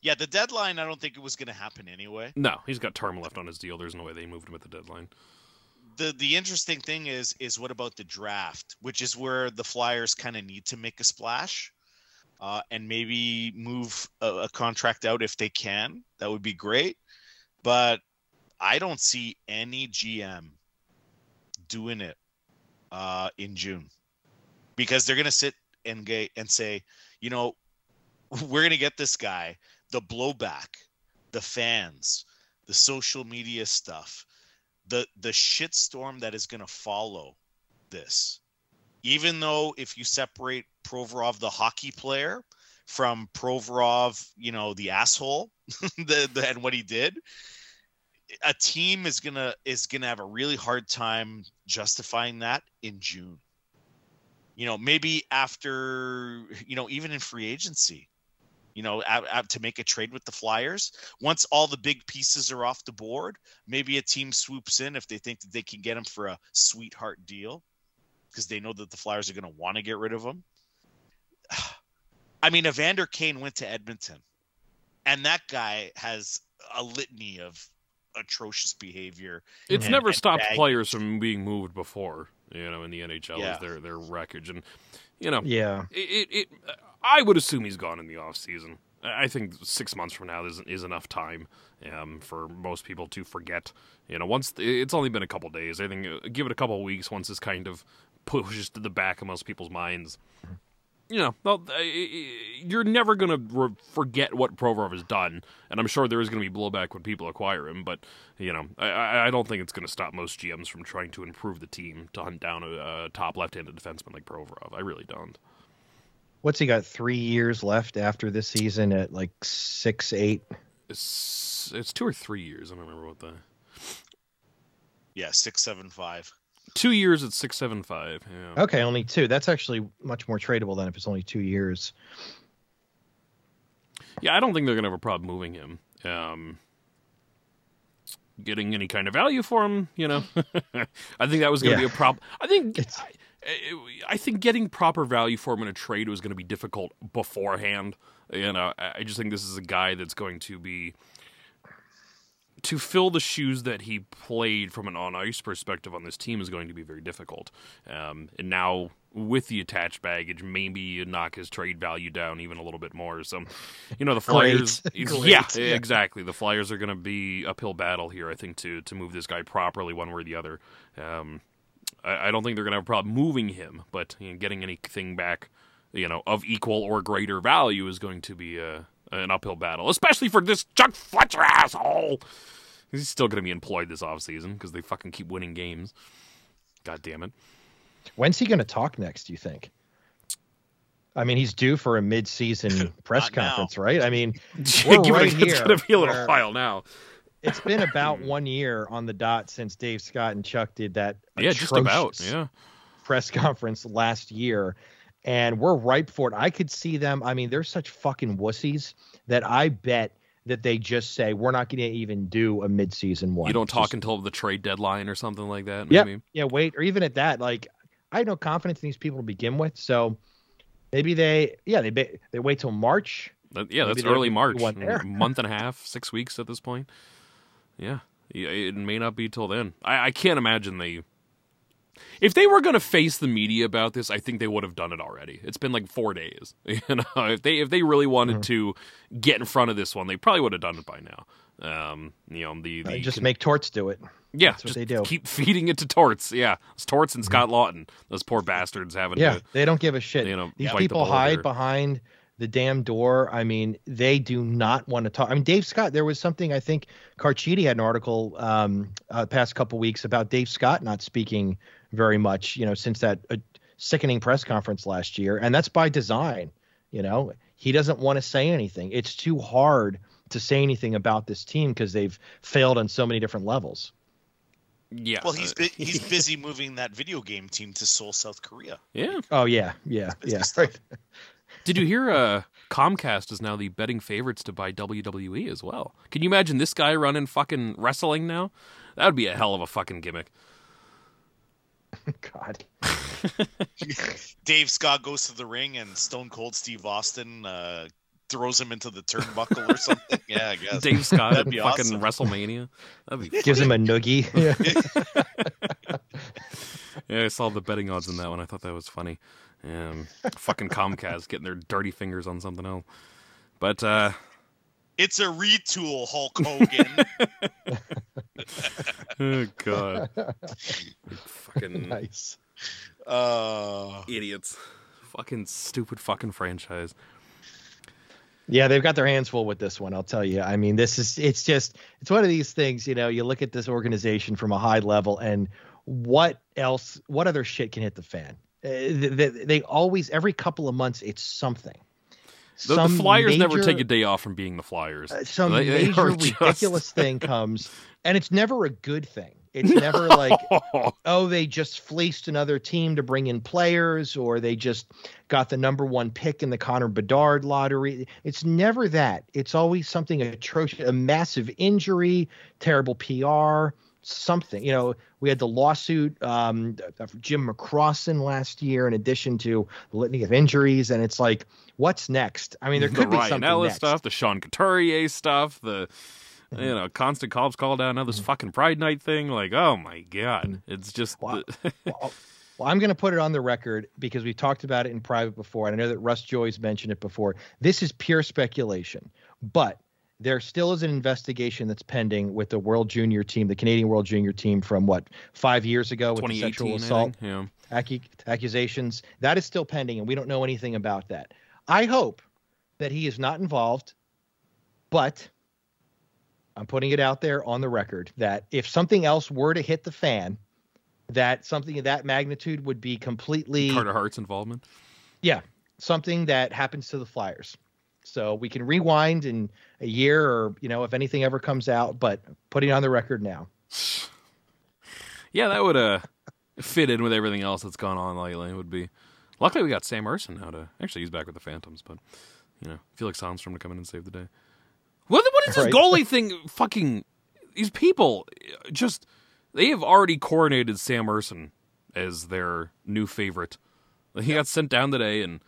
yeah, the deadline. I don't think it was going to happen anyway. no. He's got term left on his deal. There's no way they moved him at the deadline. The The interesting thing is, is what about the draft, which is where the Flyers kind of need to make a splash, uh, and maybe move a, a contract out if they can. That would be great. But I don't see any GM doing it uh, in June because they're to sit and ga- and say, you know, we're to get this guy. The blowback, the fans, the social media stuff, the the shitstorm that is going to follow this. Even though if you separate Provorov, the hockey player, from Provorov, you know, the asshole, the, the and what he did, a team is gonna is gonna have a really hard time justifying that in June. You know, maybe after you know, even in free agency, you know, a- a- to make a trade with the Flyers. Once all the big pieces are off the board, maybe a team swoops in if they think that they can get him for a sweetheart deal because they know that the Flyers are going to want to get rid of him. I mean, Evander Kane went to Edmonton, and that guy has a litany of atrocious behavior. It's and- never and stopped baggage. players from being moved before. You know, in the NHL Yeah. is their their wreckage, and you know, Yeah. it, it, it I would assume he's gone in the off season. I think six months from now is, is enough time um, for most people to forget. You know, once it's only been a couple days. I think uh, give it a couple weeks once this kind of pushes to the back of most people's minds. You know, uh, you're never to re- forget what Provorov has done, and I'm sure there is to be blowback when people acquire him. But you know, I- I, don't think it's to stop most GMs from trying to improve the team to hunt down a, a top left-handed defenseman like Provorov. I really don't. What's he got? Three years left after this season at like six, eight. It's it's two or three years. I don't remember what the Yeah, six seven five. two years at six seven five. Yeah. Okay, only two. That's actually much more tradable than if it's only two years. Yeah, I don't think they're gonna have a problem moving him. Um, getting any kind of value for him, you know. I think that was gonna Yeah. be a problem. I think It's- I, I- I think getting proper value for him in a trade was going to be difficult beforehand. You know, I just think this is a guy that's going to be to fill the shoes that he played from an on ice perspective on this team is going to be very difficult. Um, and now with the attached baggage, maybe you knock his trade value down even a little bit more. So, you know, the Flyers, yeah, Yeah. exactly. The Flyers are going to be uphill battle here, I think, to to move this guy properly one way or the other. Um, I, I don't think they're going to have a problem moving him, but you know, getting anything back, you know, of equal or greater value is going to be a, an uphill battle, especially for this Chuck Fletcher asshole. He's still going to be employed this offseason because they fucking keep winning games. God damn it. When's he going to talk next? Do you think? I mean, he's due for a mid-season press Not now. conference, right? I mean, Give We're it a- right it's here going to be a little where- while now. It's been about mm. one year on the dot since Dave Scott and Chuck did that. Yeah, just about. Yeah. press conference last year, and we're ripe for it. I could see them. I mean, they're such fucking wussies that I bet that they just say we're not going to even do a mid-season one. You don't talk Just- until the trade deadline or something like that, maybe? yeah, wait, or even at that, like I had no confidence in these people to begin with, so maybe they, yeah, they they wait till March. That- yeah, Maybe that's early March. Mm, a month and a half, six weeks at this point. Yeah. It may not be till then. I, I can't imagine they. If they were going to face the media about this, I think they would have done it already. It's been like four days. You know, if they if they really wanted Mhm. to get in front of this one, they probably would have done it by now. Um, you know, the, Uh, just con- make torts do it. yeah, that's what just they do. Keep feeding it to Torts. Yeah, it's Torts and Scott Laughton. Those poor bastards having Yeah, to they don't give a shit. you know These people hide behind the damn door. I mean, they do not want to talk. I mean, Dave Scott. There was something I think Carchidi had an article um, uh, past couple weeks about Dave Scott not speaking very much. You know, since that uh, sickening press conference last year, and that's by design. You know, he doesn't want to say anything. It's too hard to say anything about this team because they've failed on so many different levels. Yeah. Well, he's uh, bu- he's busy moving that video game team to Seoul, South Korea. yeah. Oh yeah, yeah, yeah. stuff. Right. Did you hear? Uh, Comcast is now the betting favorites to buy WWE as well. Can you imagine this guy running fucking wrestling now? That would be a hell of a fucking gimmick. God. Dave Scott goes to the ring and Stone Cold Steve Austin uh, throws him into the turnbuckle or something. Yeah, I guess. Dave Scott That'd at be fucking awesome. WrestleMania. That'd be. Gives him a noogie. Yeah, I saw the betting odds in that one. I thought that was funny. Um, fucking Comcast getting their dirty fingers on something else. But uh, It's a retool, Hulk Hogan. oh god, fucking nice. uh, idiots. Fucking stupid fucking franchise. Yeah, they've got their hands full with this one. I'll tell you. I mean, this is it's just it's one of these things. You know, you look at this organization from a high level, and what else? What other shit can hit the fan? Uh, they, they always every couple of months it's something. The, the Flyers never take a day off from being the Flyers. uh, some They- they major are just- ridiculous thing comes, and it's never a good thing. It's never like oh, they just fleeced another team to bring in players, or they just got the number one pick in the Connor Bedard lottery. It's never that. It's always something atrocious, a massive injury, terrible PR, something. You know, we had the lawsuit um, of Jim McCrossin last year, in addition to the litany of injuries, and it's like, what's next? I mean, there the could be Ryan something Ellis next. stuff, the Sean Couturier stuff, the you know constant calls call down now Mm-hmm. this fucking Pride Night thing. Like, oh my god, it's just Wow. the- well, well, I'm going to put it on the record because we talked about it in private before, and I know that Russ Joyce mentioned it before. This is pure speculation, but there still is an investigation that's pending with the World Junior team, the Canadian World Junior team from what five years ago with the sexual assault. Yeah. accu- accusations. That is still pending, and we don't know anything about that. I hope that he is not involved, but I'm putting it out there on the record that if something else were to hit the fan, that something of that magnitude would be completely Carter Hart's involvement. Yeah, something that happens to the Flyers. So we can rewind in a year or, you know, if anything ever comes out, but putting on the record now. Yeah, that would uh fit in with everything else that's gone on lately. It would be. Luckily, we got Sam Ersson now to actually he's back with the Phantoms, but you know Felix Sandstrom to come in and save the day. What what is this Right. goalie thing? Fucking these people just they have already coronated Sam Ersson as their new favorite. He got sent down today, and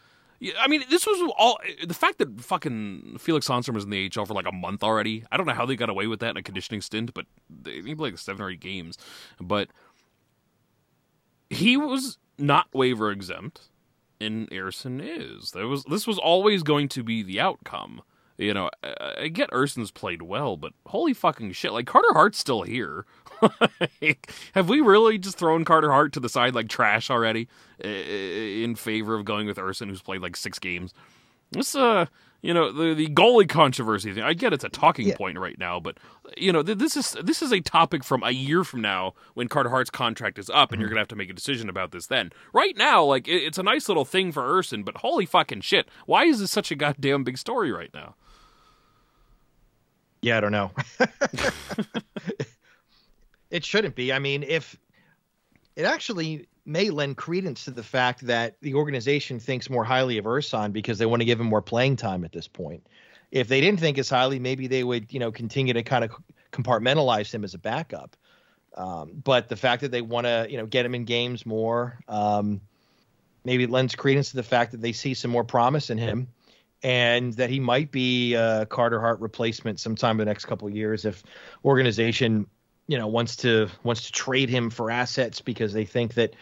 I mean this was all the fact that fucking Felix Sandstrom was in the AHL for like a month already. I don't know how they got away with that in a conditioning stint, but they, he played like seven or eight games, but he was not waiver exempt and Ersson is. There was this was always going to be the outcome. You know, I, I get Ersson's played well, but holy fucking shit! Like Carter Hart's still here. Like, have we really just thrown Carter Hart to the side like trash already uh, in favor of going with Ersson, who's played like six games? This, uh, you know, the the goalie controversy thing. I get it's a talking Yeah. point right now, but you know, th- this is this is a topic from a year from now when Carter Hart's contract is up, and you're gonna have to make a decision about this then. Right now, like it, it's a nice little thing for Ersson, but holy fucking shit, why is this such a goddamn big story right now? Yeah, I don't know. it shouldn't be. I mean, if it actually may lend credence to the fact that the organization thinks more highly of Ersson because they want to give him more playing time at this point. If they didn't think as highly, maybe they would, you know, continue to kind of compartmentalize him as a backup. Um, but the fact that they want to, you know, get him in games more, um, maybe it lends credence to the fact that they see some more promise in him and that he might be a Carter Hart replacement sometime in the next couple of years if organization you know, wants to wants to trade him for assets because they think that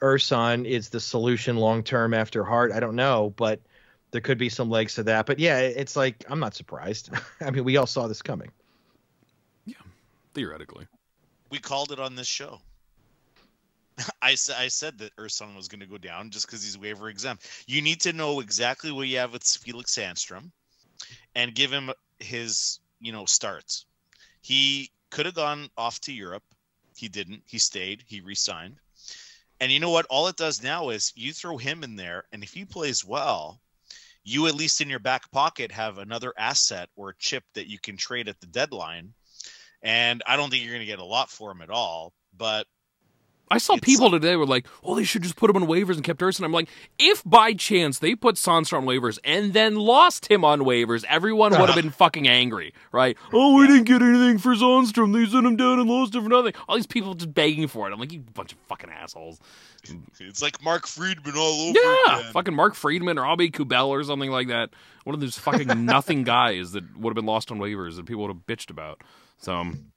Ersson is the solution long term after Hart. I don't know, but there could be some legs to that. But yeah, it's like I'm not surprised. I mean, we all saw this coming. Yeah, theoretically. We called it on this show. I, I said that Ersson was going to go down just because he's waiver exempt. You need to know exactly what you have with Felix Sandstrom and give him his, you know, starts. He could have gone off to Europe. He didn't. He stayed. He re-signed. And you know what? All it does now is you throw him in there, and if he plays well, you at least in your back pocket have another asset or chip that you can trade at the deadline. And I don't think you're going to get a lot for him at all, but I saw It's- people today were like, "Oh, they should just put him on waivers and kept Ersson." I'm like, if by chance they put Sandstrom on waivers and then lost him on waivers, everyone would have been fucking angry, right? Oh, we didn't get anything for Sandstrom. They sent him down and lost him for nothing. All these people just begging for it. I'm like, you bunch of fucking assholes. it's like Mark Friedman all over Yeah, again. fucking Mark Friedman or Abby Kubel or something like that. One of those fucking nothing guys that would have been lost on waivers that people would have bitched about. So, um,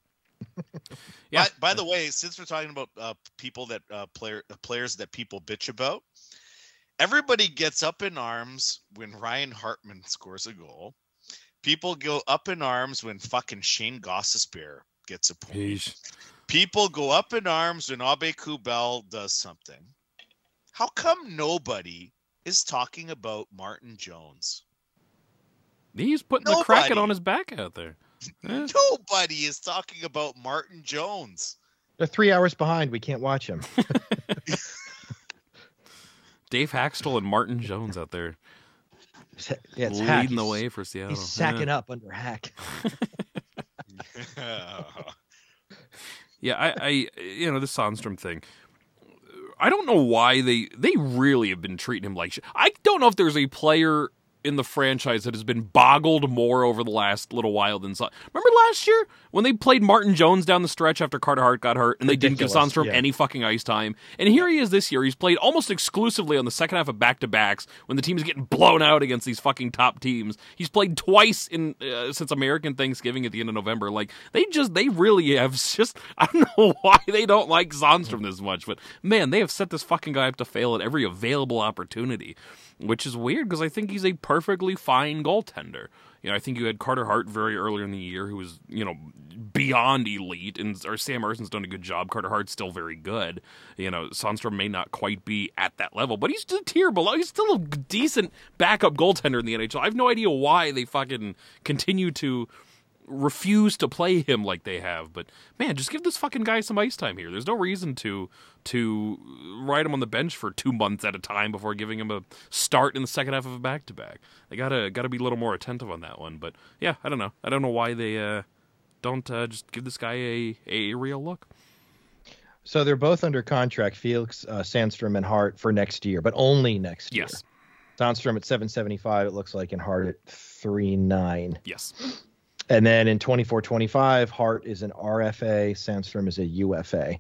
yeah. By, by the way, since we're talking about uh, people that uh, player uh, players that people bitch about, everybody gets up in arms when Ryan Hartman scores a goal. People go up in arms when fucking Shayne Gostisbehere gets a point. Yeesh. People go up in arms when Abe Kubel does something. How come nobody is talking about Martin Jones? he's putting the kraken on his back out there. Eh. Nobody is talking about Martin Jones. They're three hours behind. We can't watch him. Dave Hakstol and Martin Jones out there yeah, it's leading Hack. the He's- way for Seattle. He's sacking yeah. up under Hack. Yeah, I, I, you know, the Sandstrom thing. I don't know why they they really have been treating him like shit. I don't know if there's a player in the franchise that has been boggled more over the last little while than Sa- remember last year when they played Martin Jones down the stretch after Carter Hart got hurt and they didn't give Ridiculous, Sandstrom yeah. any fucking ice time. And here he is this year. He's played almost exclusively on the second half of back to backs when the team's getting blown out against these fucking top teams. He's played twice in uh, since American Thanksgiving at the end of November. Like they just they really have just I don't know why they don't like Sandstrom this much, but man, they have set this fucking guy up to fail at every available opportunity, which is weird because I think he's a perfectly fine goaltender. You know, I think you had Carter Hart very earlier in the year, who was you know beyond elite, and or Sam Ersson's done a good job. Carter Hart's still very good. You know, Sandstrom may not quite be at that level, but he's a tier below. He's still a decent backup goaltender in the NHL. I have no idea why they fucking continue to refuse to play him like they have. But man, just give this fucking guy some ice time here. There's no reason to to ride him on the bench for two months at a time before giving him a start in the second half of a back to back. They gotta gotta be a little more attentive on that one. But yeah, I don't know. I don't know why they uh, don't uh, just give this guy a a real look. So they're both under contract, Felix uh, Sandstrom and Hart for next year, but only next year. Yes, Sandstrom at 775, it looks like, and Hart at 39. yes. And then in 24-25, Hart is an RFA, Sandstrom is a UFA.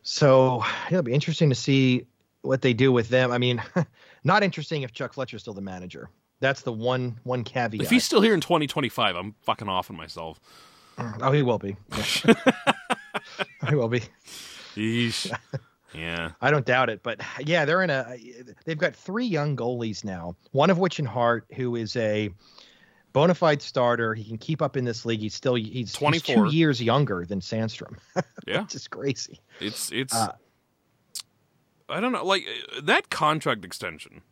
So it'll be interesting to see what they do with them. I mean, not interesting if Chuck Fletcher's still the manager. That's the one one caveat. If he's still here in 2025, I'm fucking offing myself. Mm, oh, he will be. Yeah. he will be. Yeesh. yeah. I don't doubt it, but yeah, they're in a. They've got three young goalies now. One of which in Hart, who is a bona fide starter. He can keep up in this league. He's still he's, he's 24. two years younger than Sandstrom. Yeah. Just crazy. It's it's. Uh, I don't know, like uh, that contract extension.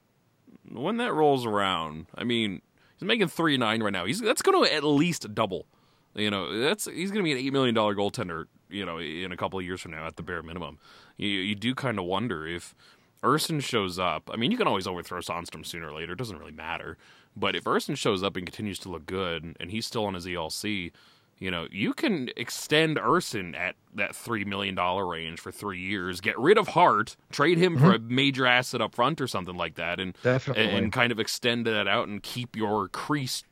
When that rolls around, I mean, he's making three nine right now. He's that's going to at least double. You know, that's he's going to be an eight million dollar goaltender. You know, in a couple of years from now, at the bare minimum. You you do kind of wonder if Ersson shows up. I mean, you can always overthrow Sandstrom sooner or later. It doesn't really matter. But if Ersson shows up and continues to look good, and he's still on his ELC, you know, you can extend Ersson at that three million dollar range for three years. Get rid of Hart, trade him for a major asset up front or something like that, and Definitely. and kind of extend that out and keep your crease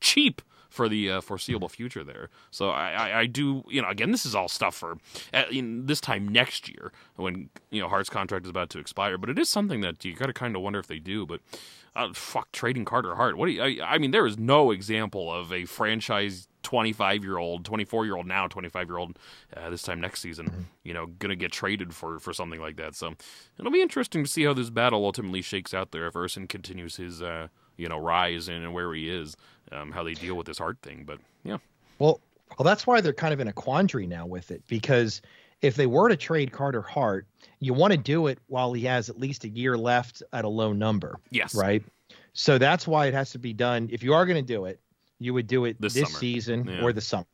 cheap for the uh, foreseeable future there. So I, I, I do, you know, again, this is all stuff for at, in this time next year when you know Hart's contract is about to expire. But it is something that you got to kind of wonder if they do. But uh, fuck, trading Carter Hart. What do you? I, I mean, there is no example of a franchise 25 year old, 24 year old now, 25 year old uh, this time next season, Mm-hmm. you know, going to get traded for, for something like that. So it'll be interesting to see how this battle ultimately shakes out there if Ersson continues his, uh, you know, rise and where he is, um, how they deal with this heart thing. But yeah. Well, well, that's why they're kind of in a quandary now with it because if they were to trade Carter Hart, you want to do it while he has at least a year left at a low number, Yes. right? So that's why it has to be done. If you are going to do it, you would do it This this, season Yeah. or the summer.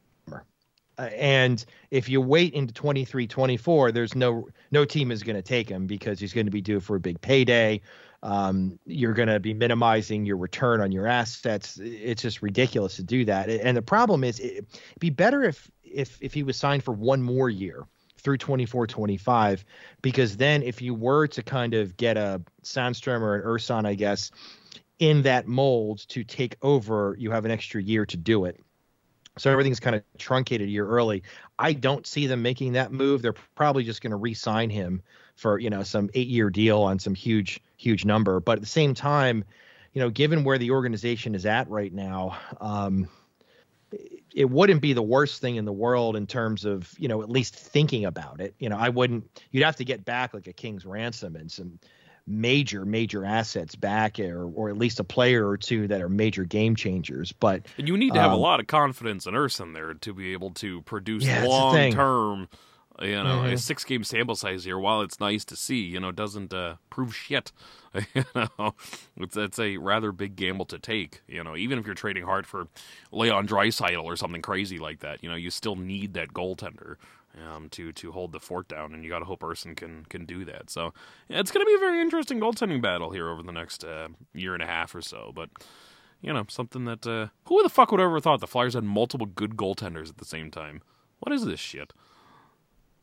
Uh, and if you wait into 23 24 there's no no team is going to take him because he's going to be due for a big payday um, you're going to be minimizing your return on your assets it's just ridiculous to do that and the problem is it, it'd be better if if if he was signed for one more year through 24 25 because then if you were to kind of get a Sandstrom or an Ersson I guess in that mold to take over you have an extra year to do it so everything's kind of truncated a year early. I don't see them making that move. They're probably just going to re-sign him for you know some eight-year deal on some huge huge number. But at the same time, you know, given where the organization is at right now, um, it wouldn't be the worst thing in the world in terms of you know at least thinking about it. You know, I wouldn't. You'd have to get back like a king's ransom and some major major assets back or or at least a player or two that are major game changers but And you need to have a Um, lot of confidence in Ersson there to be able to produce Yeah, long term. You know, a Mhm. six game sample size here, while it's nice to see, you know, doesn't uh, prove shit. you know, it's, it's a rather big gamble to take. You know, even if you're trading hard for Leon Draisaitl or something crazy like that, you know, you still need that goaltender um, to to hold the fort down, and you got to hope Ersson can can do that. So yeah, it's going to be a very interesting goaltending battle here over the next uh, year and a half or so. But you know, something that uh, who the fuck would have ever thought the Flyers had multiple good goaltenders at the same time? What is this shit?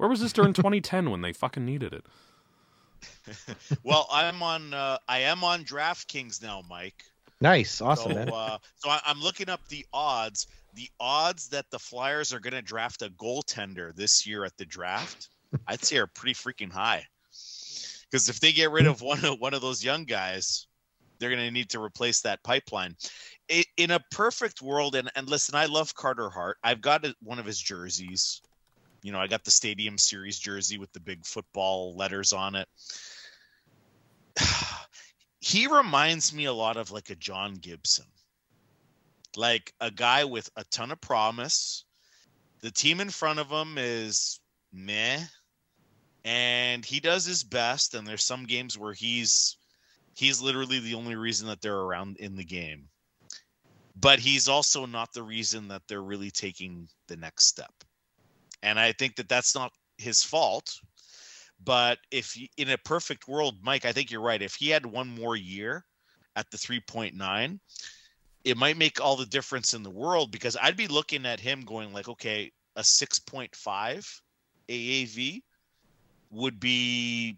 Where was this during 2010 when they fucking needed it? Well, I'm on. Uh, I am on DraftKings now, Mike. nice awesome So, man. uh, so I, I'm looking up the odds. The odds that the Flyers are going to draft a goaltender this year at the draft, I'd say are pretty freaking high. Because if they get rid of one of one of those young guys, they're going to need to replace that pipeline. I in a perfect world, and and listen, I love Carter Hart. I've got one of his jerseys. You know, I got the Stadium Series jersey with the big football letters on it. he reminds me a lot of like a John Gibson like a guy with a ton of promise. The team in front of him is meh, and he does his best. And there's some games where he's he's literally the only reason that they're around in the game. But he's also not the reason that they're really taking the next step. And I think that that's not his fault. But if in a perfect world, Mike, I think you're right. If he had one more year at the 3.9, it might make all the difference in the world because I'd be looking at him going like, okay, a 6.5 AAV would be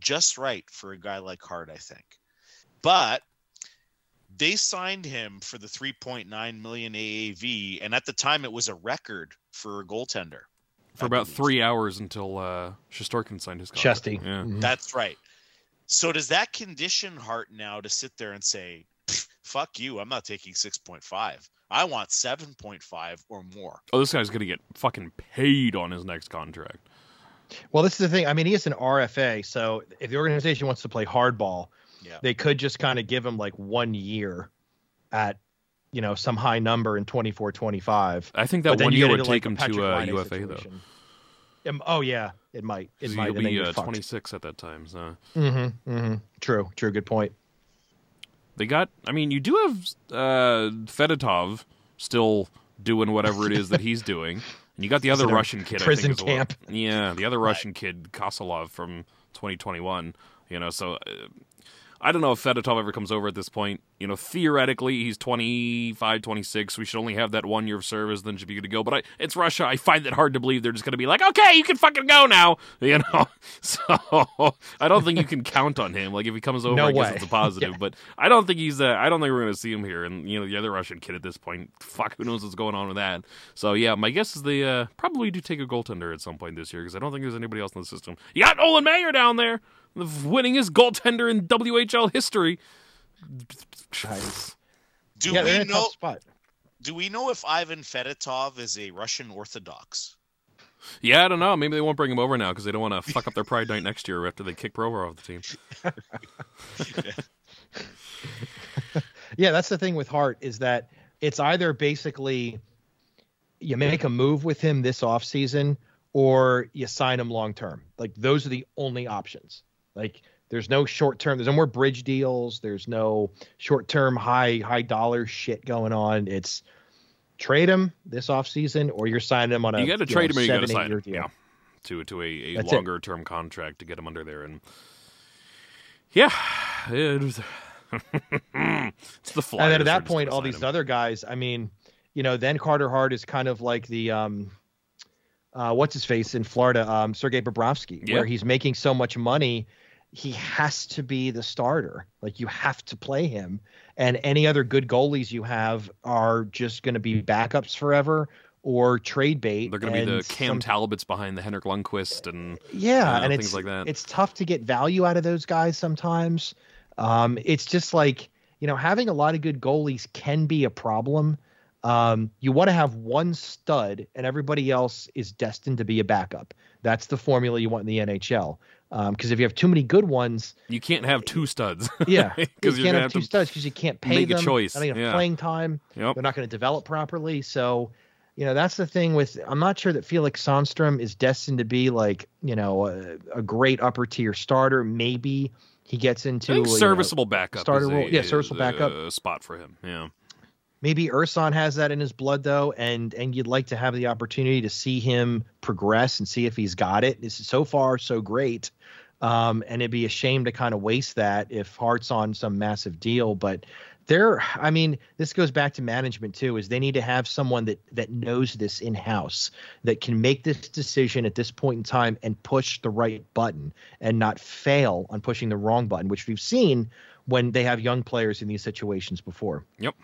just right for a guy like Hart, I think. But they signed him for the 3.9 million AAV, and at the time it was a record for a goaltender. For about believe. three hours until uh, Shesterkin signed his contract. Chesty. Yeah. Mhm. That's right. So does that condition Hart now to sit there and say, "Fuck you, I'm not taking 6.5. I want 7.5 or more." Oh, this guy's gonna get fucking paid on his next contract. Well, this is the thing. I mean, he is an RFA, so if the organization wants to play hardball, Yeah. they could just kind of give him like one year at, you know, some high number in 24, 25. I think that one you year would into, like, take him to uh, UFA though. Um, oh yeah, it might. It might. He'll be uh, 26 at that time. So Mm-hmm, mm-hmm. True. True. Good point. they got. I mean, you do have uh, Fedotov still doing whatever it is that he's doing, and you got the other Russian kid. prison I think, as well. camp. Yeah, the other Russian kid, Kolosov from 2021. You know, so. I don't know if Fedotov ever comes over at this point. You know, theoretically, he's 25, 26. We should only have that one year of service, then should be good to go. But I, it's Russia. I find it hard to believe they're just going to be like, okay, you can fucking go now. You know, so I don't think you can count on him. Like if he comes over, No I guess way. it's a positive. Yeah. But I don't think he's. Uh, I don't think we're going to see him here. And you know, the other Russian kid at this point, fuck, who knows what's going on with that. So yeah, my guess is they uh, probably do take a goaltender at some point this year because I don't think there's anybody else in the system. You got Nolan Maier down there, the winningest goaltender in WHL history. Nice. Do yeah, we know spot. do we know if Ivan Fedotov is a Russian Orthodox? Yeah, I don't know. Maybe they won't bring him over now because they don't want to fuck up their Pride night next year after they kick Provorov off the team. yeah, that's the thing with Hart is that it's either basically you make a move with him this offseason or you sign him long term. Like those are the only options. Like there's no short term, there's no more bridge deals, there's no short term high high dollar shit going on. It's trade him this offseason or you're signing him on a You got to trade know, him or you got to sign him. deal. Yeah, to to a, a That's it. longer term contract to get him under there, and yeah, it was, it's the Flyers. and then at that point, all these him. other guys. I mean, you know, then Carter Hart is kind of like the um, uh, what's his face in Florida, um, Sergei Bobrovsky, Yeah. where he's making so much money, he has to be the starter. Like you have to play him, and any other good goalies you have are just going to be backups forever or trade bait. They're going to be the Cam some- Talbots behind the Henrik Lundqvist and yeah, uh, and things it's like that. it's tough to get value out of those guys sometimes. Um, it's just like you know having a lot of good goalies can be a problem. Um, you want to have one stud, and everybody else is destined to be a backup. That's the formula you want in the NHL. Um, because if you have too many good ones, you can't have two studs. yeah, you because you're can't have have two studs because you can't pay make a them. choice, They're not gonna yeah. playing time. Yep. They're not going to develop properly. So, you know, that's the thing with. I'm not sure that Felix Sandstrom is destined to be like, you know, a, a great upper tier starter. Maybe he gets into I think you know, serviceable backup. starter a, role. Yeah, serviceable backup. a spot for him. Yeah. Maybe Ersson has that in his blood though, and and you'd like to have the opportunity to see him progress and see if he's got it. This is so far so great. Um, and it'd be a shame to kind of waste that if Hart's on some massive deal. But there, I mean, this goes back to management too. Is they need to have someone that that knows this in house that can make this decision at this point in time and push the right button and not fail on pushing the wrong button, which we've seen when they have young players in these situations before. Yep.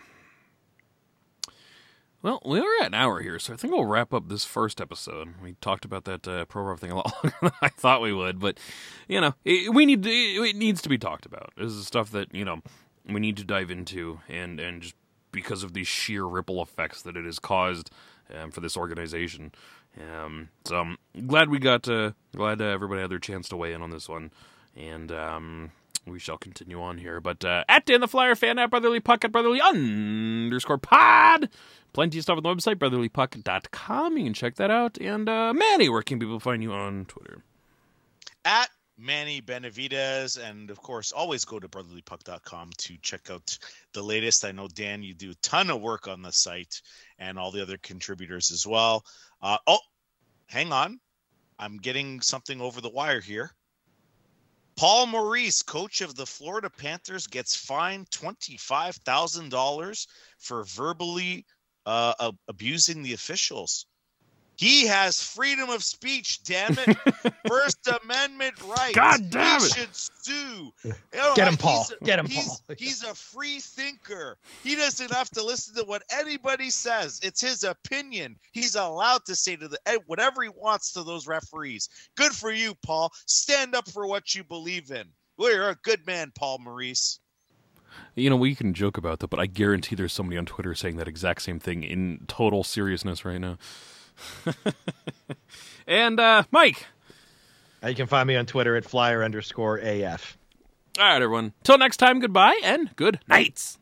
Well, we are at an hour here, so I think we'll wrap up this first episode. We talked about that uh, Provorov thing a lot longer than I thought we would, but you know, it, we need to, it, it needs to be talked about. This is stuff that you know we need to dive into, and and just because of the sheer ripple effects that it has caused um, for this organization. Um, so I'm glad we got uh, glad uh, everybody had their chance to weigh in on this one, and um, we shall continue on here. But uh, at Dan the Flyer fan at Brotherly Puck at Brotherly underscore pod. Plenty of stuff on the website, brotherlypuck.com. You can check that out. And uh, Manny, where can people find you on Twitter? at Manny Benavides. And of course, always go to brotherlypuck.com to check out the latest. I know, Dan, you do a ton of work on the site and all the other contributors as well. Uh, oh, hang on. I'm getting something over the wire here. Paul Maurice, coach of the Florida Panthers, gets fined $25,000 for verbally uh, abusing the officials. He has freedom of speech, damn it. First Amendment rights. God damn he it. should sue. You know, Get him, Paul. a- Get him, he's, Paul. He's a free thinker. He doesn't have to listen to what anybody says. It's his opinion. He's allowed to say to the eh, whatever he wants to those referees. Good for you, Paul. Stand up for what you believe in. Well, you're a good man, Paul Maurice. You know, we can joke about that, but I guarantee there's somebody on Twitter saying that exact same thing in total seriousness right now. and uh, Mike. Uh, You can find me on Twitter at flyer underscore AF. All right, everyone. Till next time, goodbye and good nights.